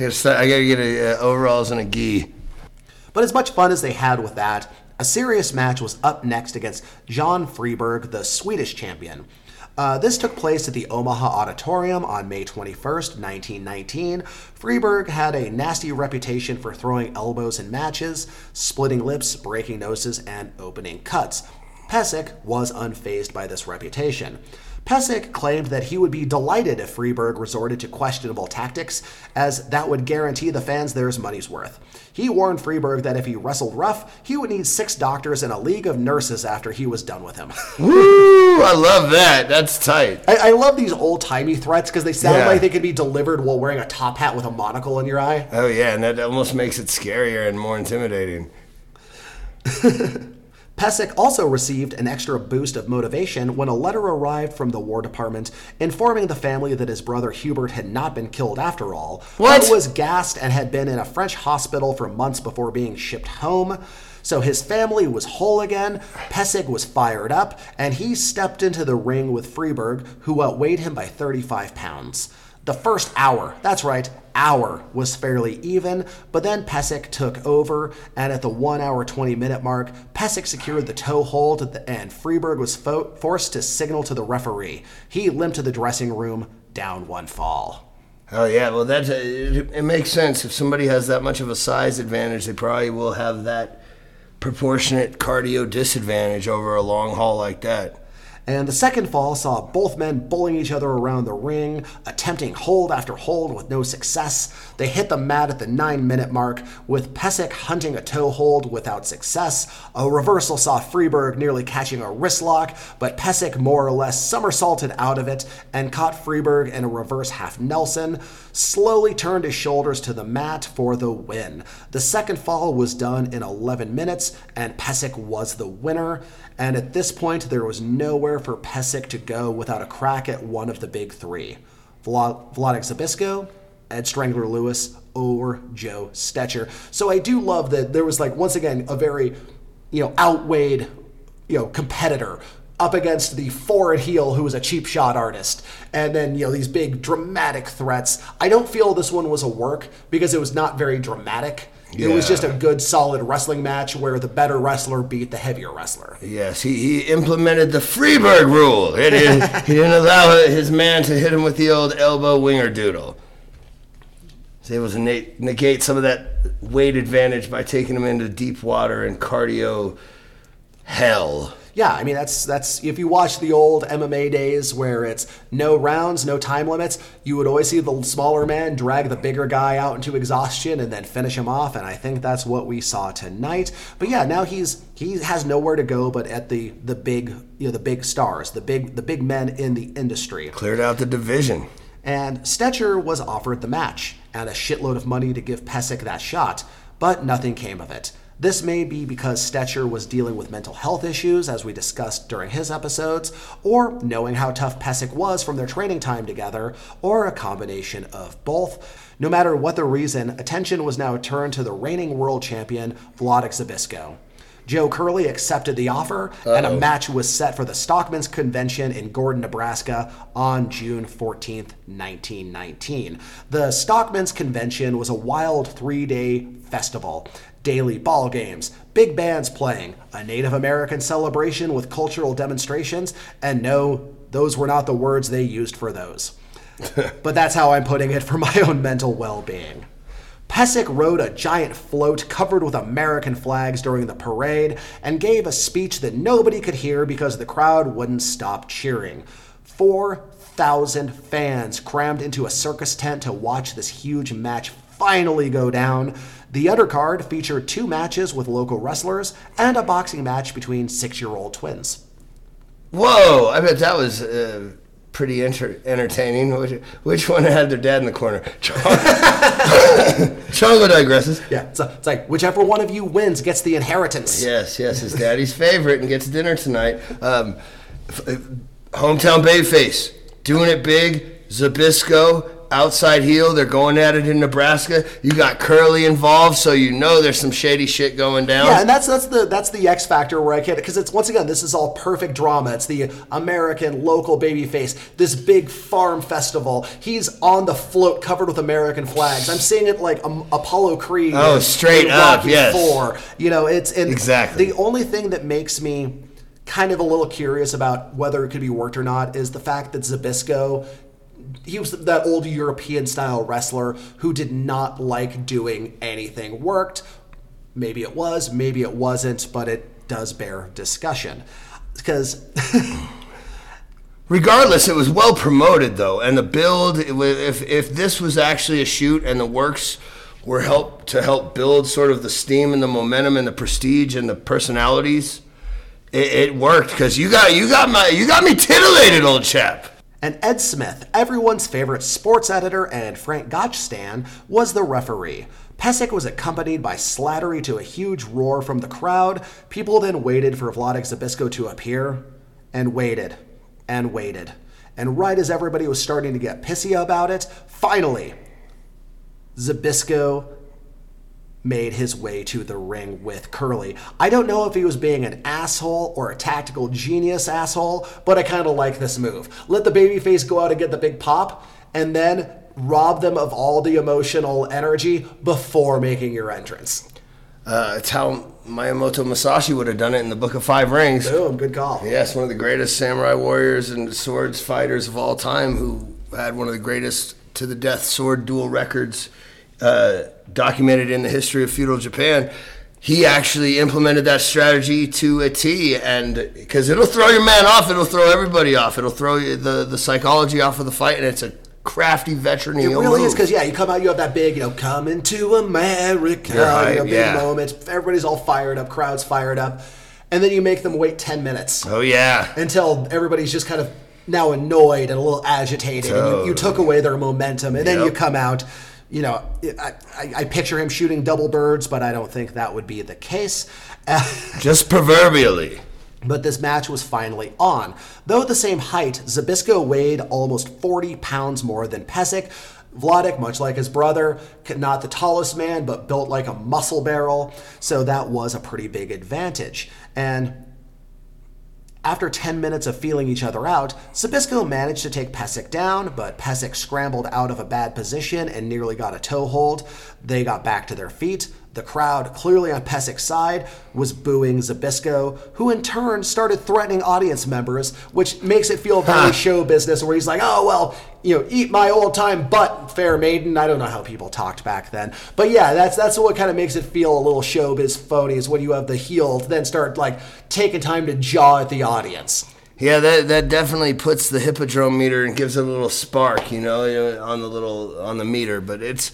I gotta get a, uh, overalls and a gi. But as much fun as they had with that, a serious match was up next against John Freeberg, the Swedish champion. Uh, this took place at the Omaha Auditorium on May 21st, 1919. Freeberg had a nasty reputation for throwing elbows in matches, splitting lips, breaking noses, and opening cuts. Pesek was unfazed by this reputation. Pesek claimed that he would be delighted if Freeberg resorted to questionable tactics, as that would guarantee the fans their money's worth. He warned Freeberg that if he wrestled rough, he would need six doctors and a league of nurses after he was done with him. (laughs) Woo! I love that. That's tight. I, I love these old timey threats because they sound Yeah. like they could be delivered while wearing a top hat with a monocle in your eye. Oh yeah, and that almost makes it scarier and more intimidating. (laughs) Pesek also received an extra boost of motivation when a letter arrived from the War Department informing the family that his brother Hubert had not been killed after all, What? but was gassed and had been in a French hospital for months before being shipped home. So his family was whole again, Pesek was fired up, and he stepped into the ring with Freeberg, who outweighed him by 35 pounds. The first hour, that's right, hour, was fairly even, but then Pesek took over, and at the 1 hour 20 minute mark, Pesek secured the toe hold, at the- and Freeberg was fo- forced to signal to the referee. He limped to the dressing room, down one fall. Oh yeah, well that it, it makes sense. If somebody has that much of a size advantage, they probably will have that proportionate cardio disadvantage over a long haul like that. And the second fall saw both men bullying each other around the ring, attempting hold after hold with no success. They hit the mat at the nine minute mark, with Pesek hunting a toe hold without success. A reversal saw Freeberg nearly catching a wrist lock, but Pesek more or less somersaulted out of it and caught Freeberg in a reverse half Nelson, slowly turned his shoulders to the mat for the win. The second fall was done in 11 minutes, and Pesek was the winner. And at this point, there was nowhere for Pesek to go without a crack at one of the big three Vla- Wladek Zbyszko, Ed Strangler Lewis, or Joe Stecher. So I do love that there was, like, once again, a very, you know, outweighed, you know, competitor up against the forward heel who was a cheap shot artist. And then, you know, these big dramatic threats. I don't feel this one was a work because it was not very dramatic. It was just a good, solid wrestling match where the better wrestler beat the heavier wrestler. Yes, he, he implemented the Freeberg rule. It is, (laughs) he didn't allow his man to hit him with the old elbow winger doodle. He was able to negate some of that weight advantage by taking him into deep water and cardio hell. Yeah, I mean that's that's if you watch the old MMA days where it's no rounds, no time limits, you would always see the smaller man drag the bigger guy out into exhaustion and then finish him off, and I think that's what we saw tonight. But yeah, now he's he has nowhere to go but at the the big you know the big stars, the big the big men in the industry. Cleared out the division. And Stecher was offered the match and a shitload of money to give Pesek that shot, but nothing came of it. This may be because Stecher was dealing with mental health issues, as we discussed during his episodes, or knowing how tough Pesek was from their training time together, or a combination of both. No matter what the reason, attention was now turned to the reigning world champion, Wladek Zbyszko. Joe Curley accepted the offer, and a match was set for the Stockman's Convention in Gordon, Nebraska on June 14th, 1919. The Stockman's Convention was a wild three day festival. Daily ball games, big bands playing, a Native American celebration with cultural demonstrations, and no, those were not the words they used for those. (laughs) but that's how I'm putting it for my own mental well being. Pesek rode a giant float covered with American flags during the parade and gave a speech that nobody could hear because the crowd wouldn't stop cheering. 4,000 fans crammed into a circus tent to watch this huge match finally go down. The undercard featured two matches with local wrestlers and a boxing match between six year old twins. Whoa! I bet that was uh, pretty enter- entertaining. Which, which one had their dad in the corner? (laughs) Chongo digresses. Yeah, it's, it's like whichever one of you wins gets the inheritance. Yes, yes, his daddy's favorite and gets dinner tonight. Um, f- uh, hometown Babyface doing it big. Zbyszko outside heel. They're going at it in Nebraska. You got Curley involved, so you know there's some shady shit going down. Yeah, and that's that's the that's the X factor where I can't because it's once again this is all perfect drama. It's the American local baby face, this big farm festival. He's on the float covered with American flags. I'm seeing it like um, Apollo Creed. Oh, straight in up, Rocky yes. Four. You know, it's and Exactly. the only thing that makes me kind of a little curious about whether it could be worked or not is the fact that Zbyszko he was that old European style wrestler who did not like doing anything worked. Maybe it was, maybe it wasn't, but it does bear discussion. Because Regardless, it was well promoted though, and the build. If if this was actually a shoot and the works were help to help build sort of the steam and the momentum and the prestige and the personalities, it, it worked because you got you got my you got me titillated, old chap. And Ed Smith, everyone's favorite sports editor and Frank Gotch stan, was the referee. Pesek was accompanied by Slattery to a huge roar from the crowd. People then waited for Wladek Zbyszko to appear, and waited, and waited. And right as everybody was starting to get pissy about it, finally, Zbyszko made his way to the ring with Curley. I don't know if he was being an asshole or a tactical genius asshole, but I kind of like this move. Let the babyface go out and get the big pop, and then rob them of all the emotional energy before making your entrance. Uh, it's how Miyamoto Musashi would have done it in the Book of Five Rings. Boom, good call. Yes, one of the greatest samurai warriors and swords fighters of all time, who had one of the greatest to the death sword duel records uh, documented in the history of feudal Japan. He actually implemented that strategy to a T, and because it'll throw your man off, it'll throw everybody off, it'll throw the the psychology off of the fight, and it's a crafty veteran. It really is because yeah, you come out, you have that big, you know, coming to America, you know, big yeah. moment. Everybody's all fired up, crowd's fired up, and then you make them wait ten minutes. Oh yeah, until everybody's just kind of now annoyed and a little agitated. And you, you took away their momentum, and then you come out. You know, I, I, I picture him shooting double birds, but I don't think that would be the case. (laughs) Just proverbially. but this match was finally on. Though at the same height, Zbyszko weighed almost 40 pounds more than Pesek. Wladek, much like his brother, not the tallest man, but built like a muscle barrel, so that was a pretty big advantage. And after 10 minutes of feeling each other out, Zbyszko managed to take Pesek down, but Pesek scrambled out of a bad position and nearly got a toe hold. They got back to their feet, The crowd, clearly on Pesek's side, was booing Zbyszko, who in turn started threatening audience members, which makes it feel very show business, where he's like, oh, well, you know, eat my old time butt, fair maiden. I don't know how people talked back then. But yeah, that's that's what kind of makes it feel a little showbiz phony is when you have the heel then start like taking time to jaw at the audience. Yeah, that that definitely puts the hippodrome meter and gives it a little spark, you know, on the little on the meter. But it's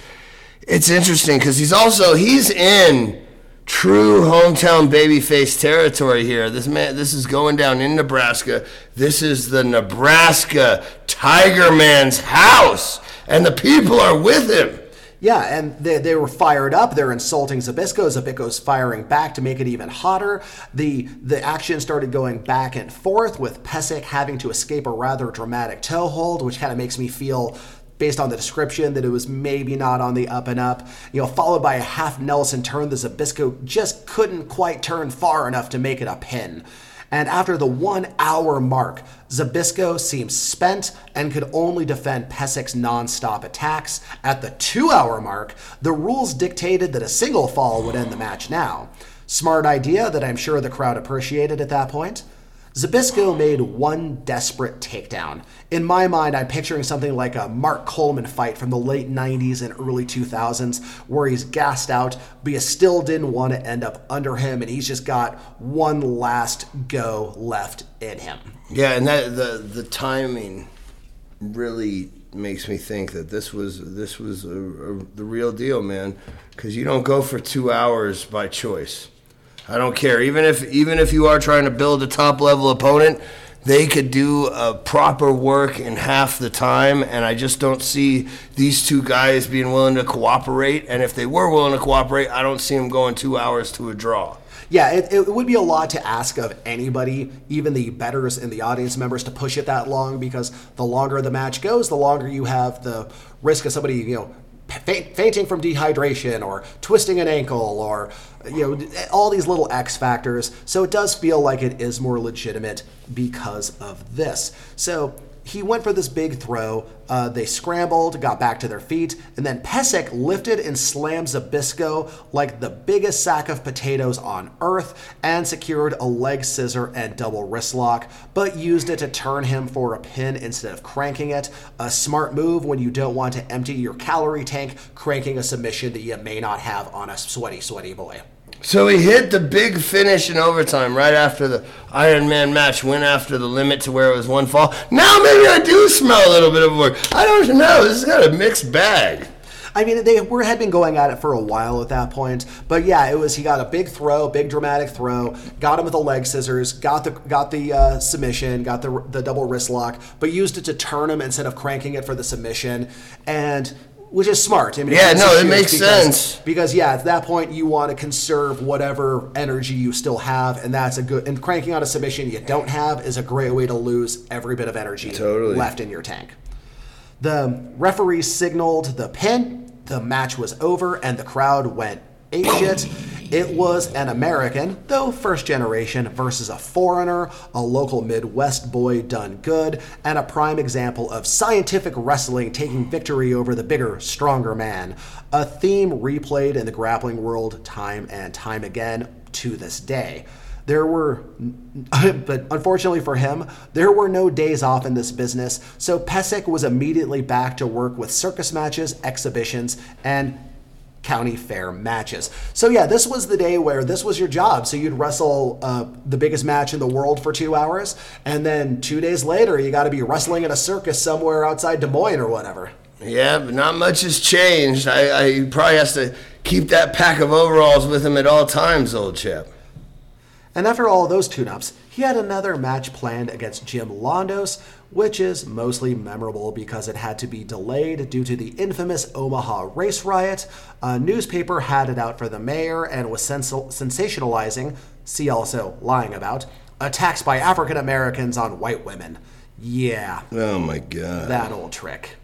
it's interesting because he's also he's in true hometown babyface territory here. This man, this is going down in Nebraska. This is the Nebraska Tiger Man's house, and the people are with him. Yeah, and they, they were fired up. They're insulting Zbyszko. Zbyszko's firing back to make it even hotter. The the action started going back and forth with Pesek having to escape a rather dramatic toe hold, which kind of makes me feel based on the description that it was maybe not on the up and up. You know, followed by a half Nelson turn, the Zbyszko just couldn't quite turn far enough to make it a pin. And after the one hour mark, Zbyszko seemed spent and could only defend Pesek's non-stop attacks. At the two hour mark, the rules dictated that a single fall would end the match now. Smart idea that I'm sure the crowd appreciated at that point. Zbyszko made one desperate takedown. In my mind, I'm picturing something like a Mark Coleman fight from the late 90s and early 2000s, where he's gassed out, but you still didn't want to end up under him, and he's just got one last go left in him. Yeah, and that the the timing really makes me think that this was this was a, a, the real deal, man. Because you don't go for two hours by choice. I don't care. Even if even if you are trying to build a top level opponent, they could do a proper work in half the time and I just don't see these two guys being willing to cooperate and if they were willing to cooperate, I don't see them going 2 hours to a draw. Yeah, it, it would be a lot to ask of anybody, even the betters and the audience members, to push it that long because the longer the match goes, the longer you have the risk of somebody, you know, fainting from dehydration or twisting an ankle or you know all these little x factors. So it does feel like it is more legitimate because of this. So he went for this big throw. Uh, they scrambled, got back to their feet, and then Pesek lifted and slammed Zbyszko like the biggest sack of potatoes on earth and secured a leg scissor and double wrist lock, but used it to turn him for a pin instead of cranking it. A smart move when you don't want to empty your calorie tank, cranking a submission that you may not have on a sweaty, sweaty boy. So he hit the big finish in overtime right after the Iron Man match, went after the limit to where it was one fall. Now maybe I do smell a little bit of work. I don't know. This has got a mixed bag. I mean, they were had been going at it for a while at that point, but yeah, it was he got a big throw, big dramatic throw, got him with the leg scissors, got the got the uh, submission, got the the double wrist lock, but used it to turn him instead of cranking it for the submission, and which is smart. I mean, yeah, no, it makes because, sense. Because yeah, at that point you want to conserve whatever energy you still have, and that's a good. And cranking out a submission you don't have is a great way to lose every bit of energy totally. left in your tank. The referee signaled the pin. The match was over, and the crowd went It was an American, though first generation, versus a foreigner, a local Midwest boy done good, and a prime example of scientific wrestling taking victory over the bigger, stronger man. A theme replayed in the grappling world time and time again to this day. There were, (laughs) but unfortunately for him, there were no days off in this business, so Pesek was immediately back to work with circus matches, exhibitions, and county fair matches. So yeah, this was the day where this was your job. So you'd wrestle uh, the biggest match in the world for two hours, and then two days later you got to be wrestling at a circus somewhere outside Des Moines or whatever. Yeah, but not much has changed. I, I probably has to keep that pack of overalls with him at all times, old chap. And after all those tune-ups, he had another match planned against Jim Londos, which is mostly memorable because it had to be delayed due to the infamous Omaha race riot. A newspaper had it out for the mayor and was sens- sensationalizing, see also lying about, attacks by African Americans on white women. Yeah. Oh my god. That old trick.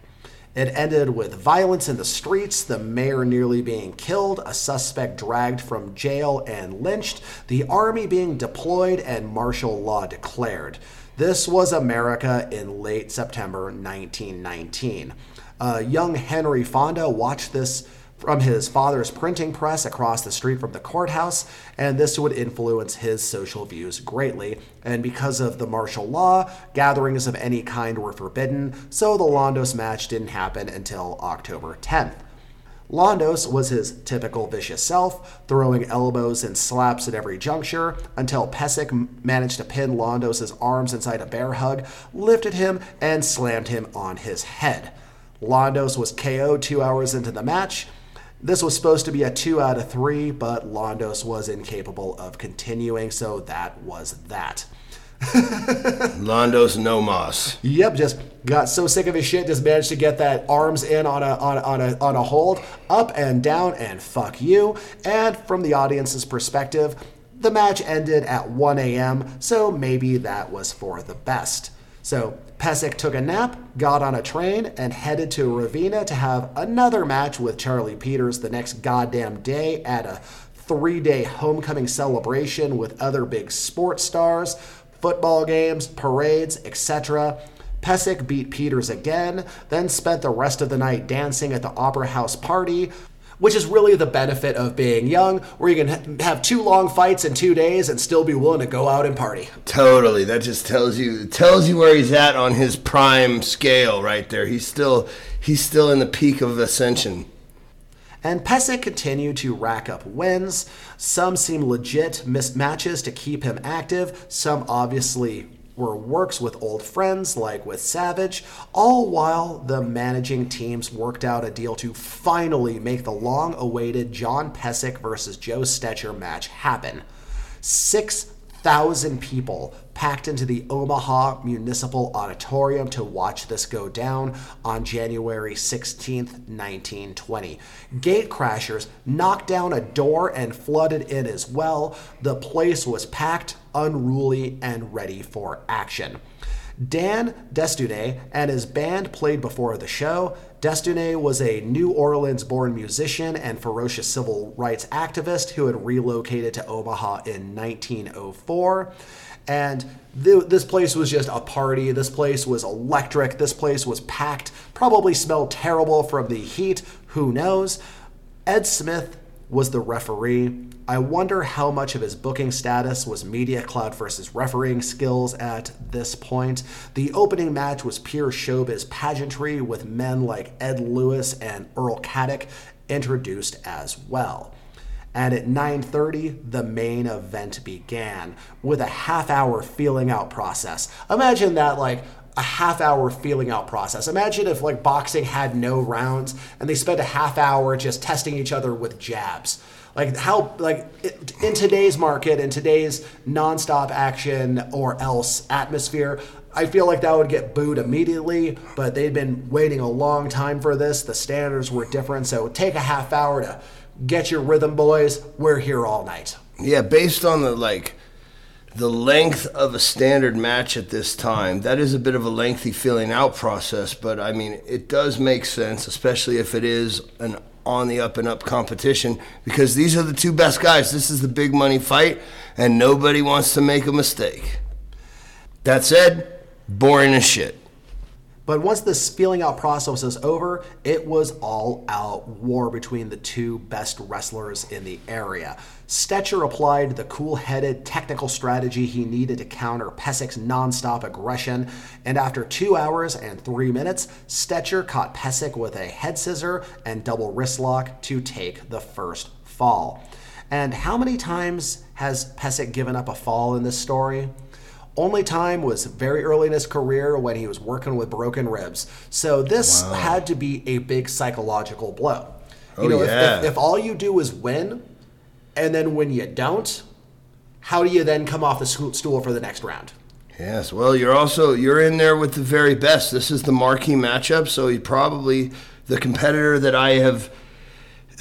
It ended with violence in the streets, the mayor nearly being killed, a suspect dragged from jail and lynched, the army being deployed, and martial law declared. This was America in late September 1919. Uh, young Henry Fonda watched this from his father's printing press across the street from the courthouse, and this would influence his social views greatly. And because of the martial law, gatherings of any kind were forbidden, so the Londos match didn't happen until October 10th. Londos was his typical vicious self, throwing elbows and slaps at every juncture until Pesek managed to pin Londos' arms inside a bear hug, lifted him, and slammed him on his head. Londos was KO'd two hours into the match. This was supposed to be a two out of three, but Londos was incapable of continuing, so that was that. (laughs) Londos no moss. Yep, just got so sick of his shit, just managed to get that arms in on a on a, on a on a hold, up and down, and fuck you. And from the audience's perspective, the match ended at 1 a.m., so maybe that was for the best. So Pesek took a nap, got on a train, and headed to Ravenna to have another match with Charlie Peters the next goddamn day at a three day homecoming celebration with other big sports stars, football games, parades, etc. Pesek beat Peters again, then spent the rest of the night dancing at the Opera House party, which is really the benefit of being young, where you can have two long fights in two days and still be willing to go out and party. Totally. That just tells you tells you where he's at on his prime scale right there. He's still he's still in the peak of ascension. And Pesek continued to rack up wins. Some seem legit mismatches to keep him active, some obviously were works with old friends like with Savage, all while the managing teams worked out a deal to finally make the long awaited John Pesek versus Joe Stecher match happen. 6,000 people packed into the Omaha Municipal Auditorium to watch this go down on January 16th, 1920. Gate crashers knocked down a door and flooded in as well. The place was packed, unruly, and ready for action. Dan Desdunes and his band played before the show. Desdunes was a New Orleans born musician and ferocious civil rights activist who had relocated to Omaha in 1904. And th- this place was just a party. This place was electric. This place was packed. Probably smelled terrible from the heat. Who knows? Ed Smith was the referee. I wonder how much of his booking status was media cloud versus refereeing skills at this point. The opening match was pure showbiz pageantry with men like Ed Lewis and Earl Caddock introduced as well and at 9:30 the main event began with a half hour feeling out process. Imagine that like a half hour feeling out process. Imagine if like boxing had no rounds and they spent a half hour just testing each other with jabs. Like how like in today's market in today's nonstop action or else atmosphere, I feel like that would get booed immediately, but they've been waiting a long time for this. The standards were different, so take a half hour to get your rhythm, boys. We're here all night. Yeah, based on the like the length of a standard match at this time, that is a bit of a lengthy filling out process, but I mean, it does make sense, especially if it is an on the up and up competition, because these are the two best guys. This is the big money fight, and nobody wants to make a mistake. That said, boring as shit. But once this feeling out process was over, it was all out war between the two best wrestlers in the area. Stecher applied the cool headed technical strategy he needed to counter Pesek's nonstop aggression, and after two hours and three minutes, Stecher caught Pesek with a head scissor and double wrist lock to take the first fall. And how many times has Pesek given up a fall in this story? Only time was very early in his career when he was working with broken ribs. So this wow. had to be a big psychological blow. You oh, know, yeah. if, if, if all you do is win, and then when you don't, how do you then come off the stool for the next round? Yes, well, you're also you're in there with the very best. This is the marquee matchup, so you probably the competitor that I have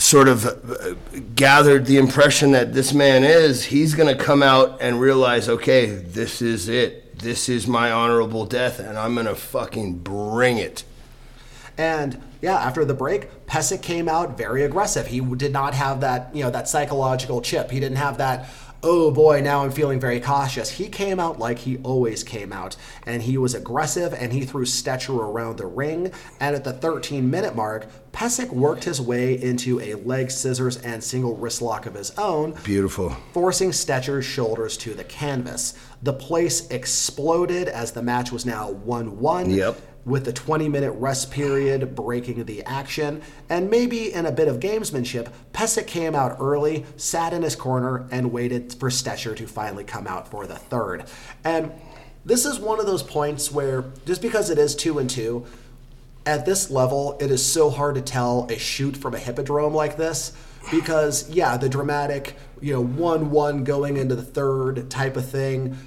sort of uh, gathered the impression that this man is, he's going to come out and realize, okay, this is it. This is my honorable death, and I'm going to fucking bring it. And yeah, after the break, Pesek came out very aggressive. He did not have that, you know, that psychological chip. He didn't have that oh boy, now I'm feeling very cautious. He came out like he always came out, and he was aggressive and he threw Stecher around the ring. And at the 13 minute mark, Pesek worked his way into a leg scissors and single wrist lock of his own, Beautiful. forcing Stecher's shoulders to the canvas. The place exploded as the match was now 1 1. Yep. With the 20 minute rest period breaking the action, and maybe in a bit of gamesmanship, Pesek came out early, sat in his corner, and waited for Stecher to finally come out for the third. And this is one of those points where, just because it is 2 and 2, at this level, it is so hard to tell a shoot from a hippodrome like this because, yeah, the dramatic, you know, 1 1 going into the third type of thing,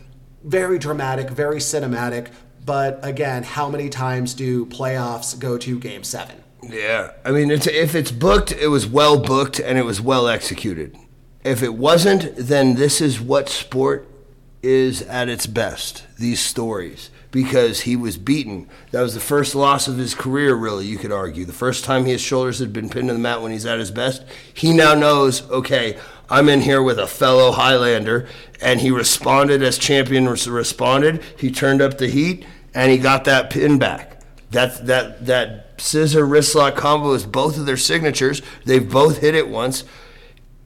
very dramatic, very cinematic. But again, how many times do playoffs go to game seven? Yeah, I mean, it's, if it's booked, it was well booked and it was well executed. If it wasn't, then this is what sport is at its best. These stories, because he was beaten. That was the first loss of his career, really. You could argue the first time his shoulders had been pinned to the mat when he's at his best. He now knows, okay, I'm in here with a fellow Highlander, and he responded as champion responded. He turned up the heat, and he got that pin back. That that that scissor wrist lock combo is both of their signatures. They've both hit it once.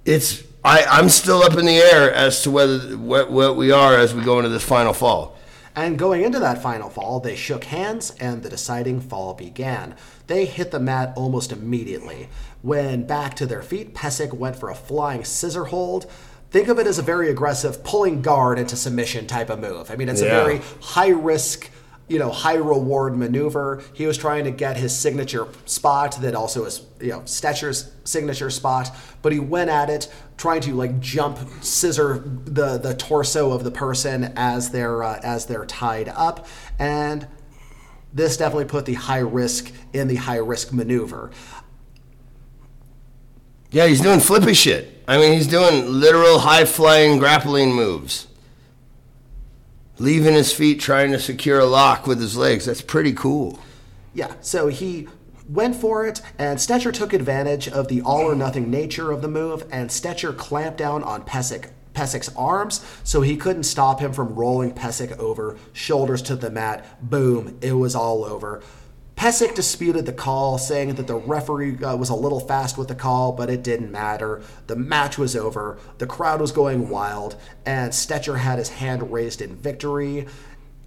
It's I, I'm still up in the air as to whether what, what we are as we go into this final fall. And going into that final fall, they shook hands and the deciding fall began. They hit the mat almost immediately. When back to their feet, Pesek went for a flying scissor hold. Think of it as a very aggressive pulling guard into submission type of move. I mean, it's Yeah. a very high risk, you know, high reward maneuver. He was trying to get his signature spot that also is, you know, Stecher's signature spot, but he went at it trying to like jump scissor the the torso of the person as they're uh, as they're tied up and this definitely put the high risk in the high risk maneuver. Yeah, he's doing flippy shit. I mean, he's doing literal high flying grappling moves. Leaving his feet, trying to secure a lock with his legs. That's pretty cool. Yeah, so he went for it, and Stecher took advantage of the all or nothing nature of the move, and Stecher clamped down on Pesek. Pesek's arms, so he couldn't stop him from rolling Pesek over, shoulders to the mat. Boom, it was all over. Pesek disputed the call, saying that the referee uh, was a little fast with the call, but it didn't matter. The match was over, the crowd was going wild, and Stecher had his hand raised in victory.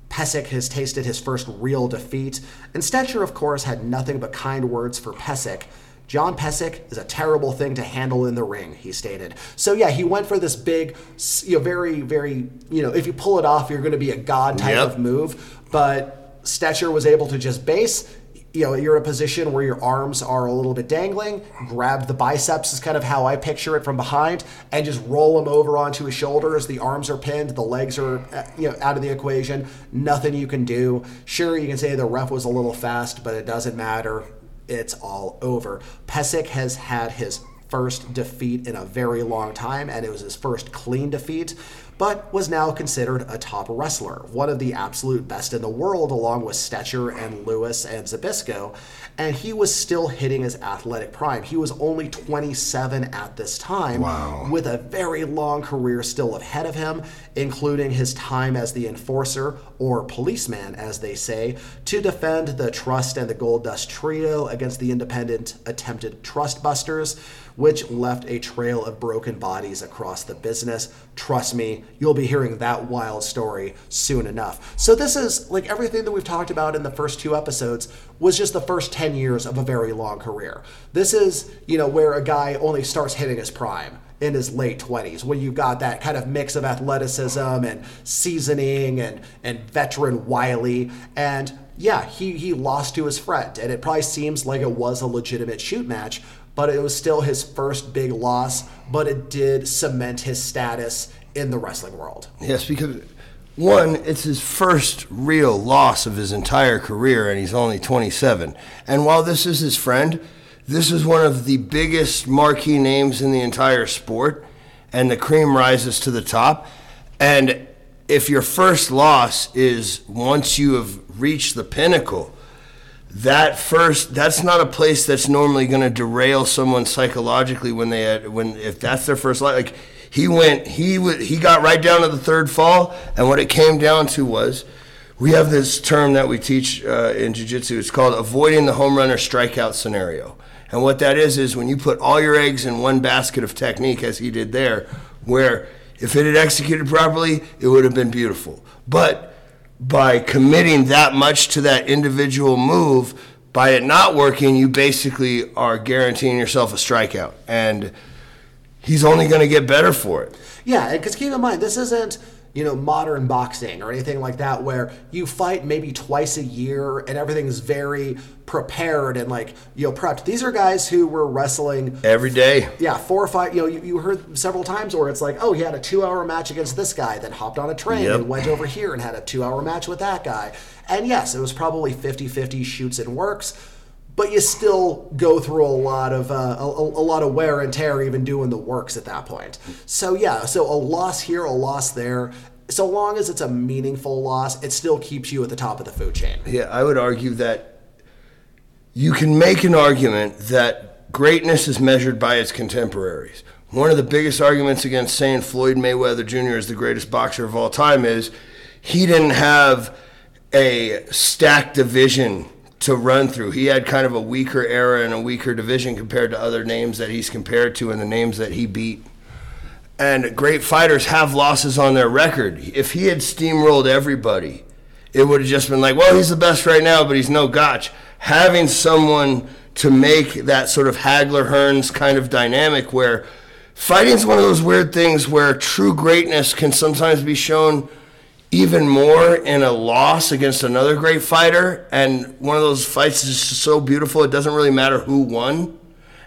Pesek has tasted his first real defeat, and Stecher, of course, had nothing but kind words for Pesek. John Pesek is a terrible thing to handle in the ring, he stated. So yeah, he went for this big, you know, very, very, you know, if you pull it off, you're going to be a god type Yep. of move. But Stecher was able to just base. You know, you're in a position where your arms are a little bit dangling. Grab the biceps is kind of how I picture it from behind, and just roll them over onto his shoulders. The arms are pinned, the legs are you know out of the equation. Nothing you can do. Sure, you can say the ref was a little fast, but it doesn't matter. It's all over. Pesek has had his first defeat in a very long time, and it was his first clean defeat, but was now considered a top wrestler, one of the absolute best in the world, along with Stecher and Lewis and Zbyszko. And he was still hitting his athletic prime. He was only 27 at this time, Wow. with a very long career still ahead of him, including his time as the enforcer, or policeman, as they say, to defend the Trust and the Gold Dust Trio against the independent attempted Trust Busters, which left a trail of broken bodies across the business. Trust me, you'll be hearing that wild story soon enough. So, this is like everything that we've talked about in the first two episodes was just the first 10 years of a very long career. This is, you know, where a guy only starts hitting his prime in his late 20s when you've got that kind of mix of athleticism and seasoning and and veteran wily and yeah he he lost to his friend and it probably seems like it was a legitimate shoot match but it was still his first big loss but it did cement his status in the wrestling world Yes, because one, it's his first real loss of his entire career, and he's only 27. And while this is his friend, this is one of the biggest marquee names in the entire sport, and the cream rises to the top. And if your first loss is once you have reached the pinnacle, that first that's not a place that's normally going to derail someone psychologically when they had when if that's their first life like He went, he would, he got right down to the third fall, and what it came down to was, we have this term that we teach uh, in jiu-jitsu. It's called avoiding the home run or strikeout scenario. And what that is is when you put all your eggs in one basket of technique, as he did there, where if it had executed properly, it would have been beautiful. But by committing that much to that individual move, by it not working, you basically are guaranteeing yourself a strikeout. And he's only going to get better for it. Yeah, because keep in mind, this isn't you know modern boxing or anything like that where you fight maybe twice a year and everything's very prepared and like you know prepped. These are guys who were wrestling every day. Yeah, four or five. You know, you, you heard several times where it's like, oh, he had a two-hour match against this guy, then hopped on a train yep. and went over here and had a two-hour match with that guy. And yes, it was probably 50-50 shoots and works but you still go through a lot of uh, a, a, lot of wear and tear even doing the works at that point. So yeah so a loss here a loss there. So long as it's a meaningful loss it still keeps you at the top of the food chain. Yeah i would argue that you can make an argument that greatness is measured by its contemporaries. One of the biggest arguments against saying floyd mayweather jr is the greatest boxer of all time is he didn't have a stacked division to run through. He had kind of a weaker era and a weaker division compared to other names that he's compared to and the names that he beat. And great fighters have losses on their record. If he had steamrolled everybody, it would have just been like, well, he's the best right now, but he's no gotch. Having someone to make that sort of Hagler Hearns kind of dynamic where fighting is one of those weird things where true greatness can sometimes be shown – even more in a loss against another great fighter. And one of those fights is just so beautiful, it doesn't really matter who won.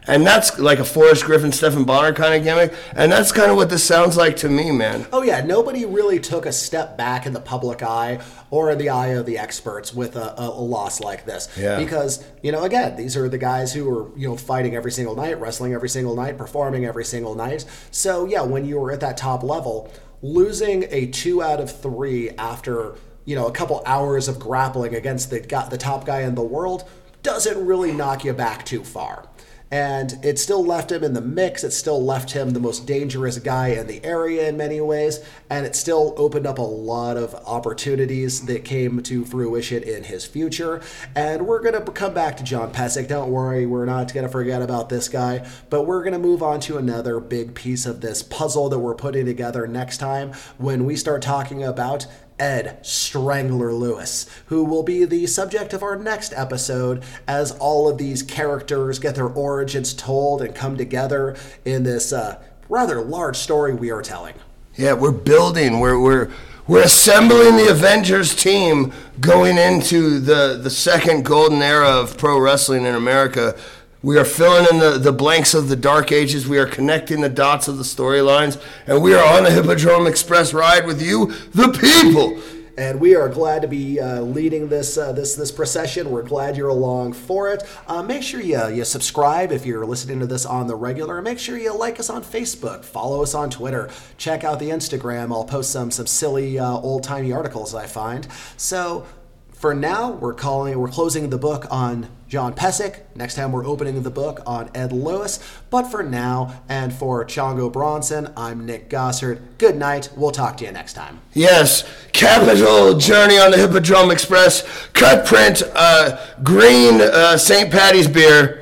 And that's like a Forrest Griffin, Stephen Bonnar kind of gimmick. And that's kind of what this sounds like to me, man. Oh, yeah. Nobody really took a step back in the public eye or in the eye of the experts with a, a, a loss like this. Yeah. Because, you know, again, these are the guys who are, you know, fighting every single night, wrestling every single night, performing every single night. So, yeah, when you were at that top level, losing a two out of three after you know a couple hours of grappling against the got the top guy in the world doesn't really knock you back too far and it still left him in the mix. It still left him the most dangerous guy in the area in many ways, and it still opened up a lot of opportunities that came to fruition in his future. And we're going to come back to John Pesek. Don't worry, we're not going to forget about this guy, but we're going to move on to another big piece of this puzzle that we're putting together next time when we start talking about Ed Strangler Lewis, who will be the subject of our next episode as all of these characters get their origins told and come together in this uh, rather large story we are telling. Yeah, we're building. We're we're we're assembling the Avengers team going into the the second golden era of pro wrestling in America we are filling in the, the blanks of the dark ages. We are connecting the dots of the storylines. And we are on the Hippodrome Express ride with you, the people. And we are glad to be uh, leading this uh, this this procession. We're glad you're along for it. Uh, make sure you you subscribe if you're listening to this on the regular. Make sure you like us on Facebook, follow us on Twitter, check out the Instagram. I'll post some some silly uh, old timey articles I find. So for now, we're calling we're closing the book on John Pesek. Next time we're opening the book on Ed Lewis. But for now, and for Chongo Bronson, I'm Nick Gossard. Good night. We'll talk to you next time. Yes, capital journey on the Hippodrome Express. Cut print, uh, green uh, St. Patty's beer.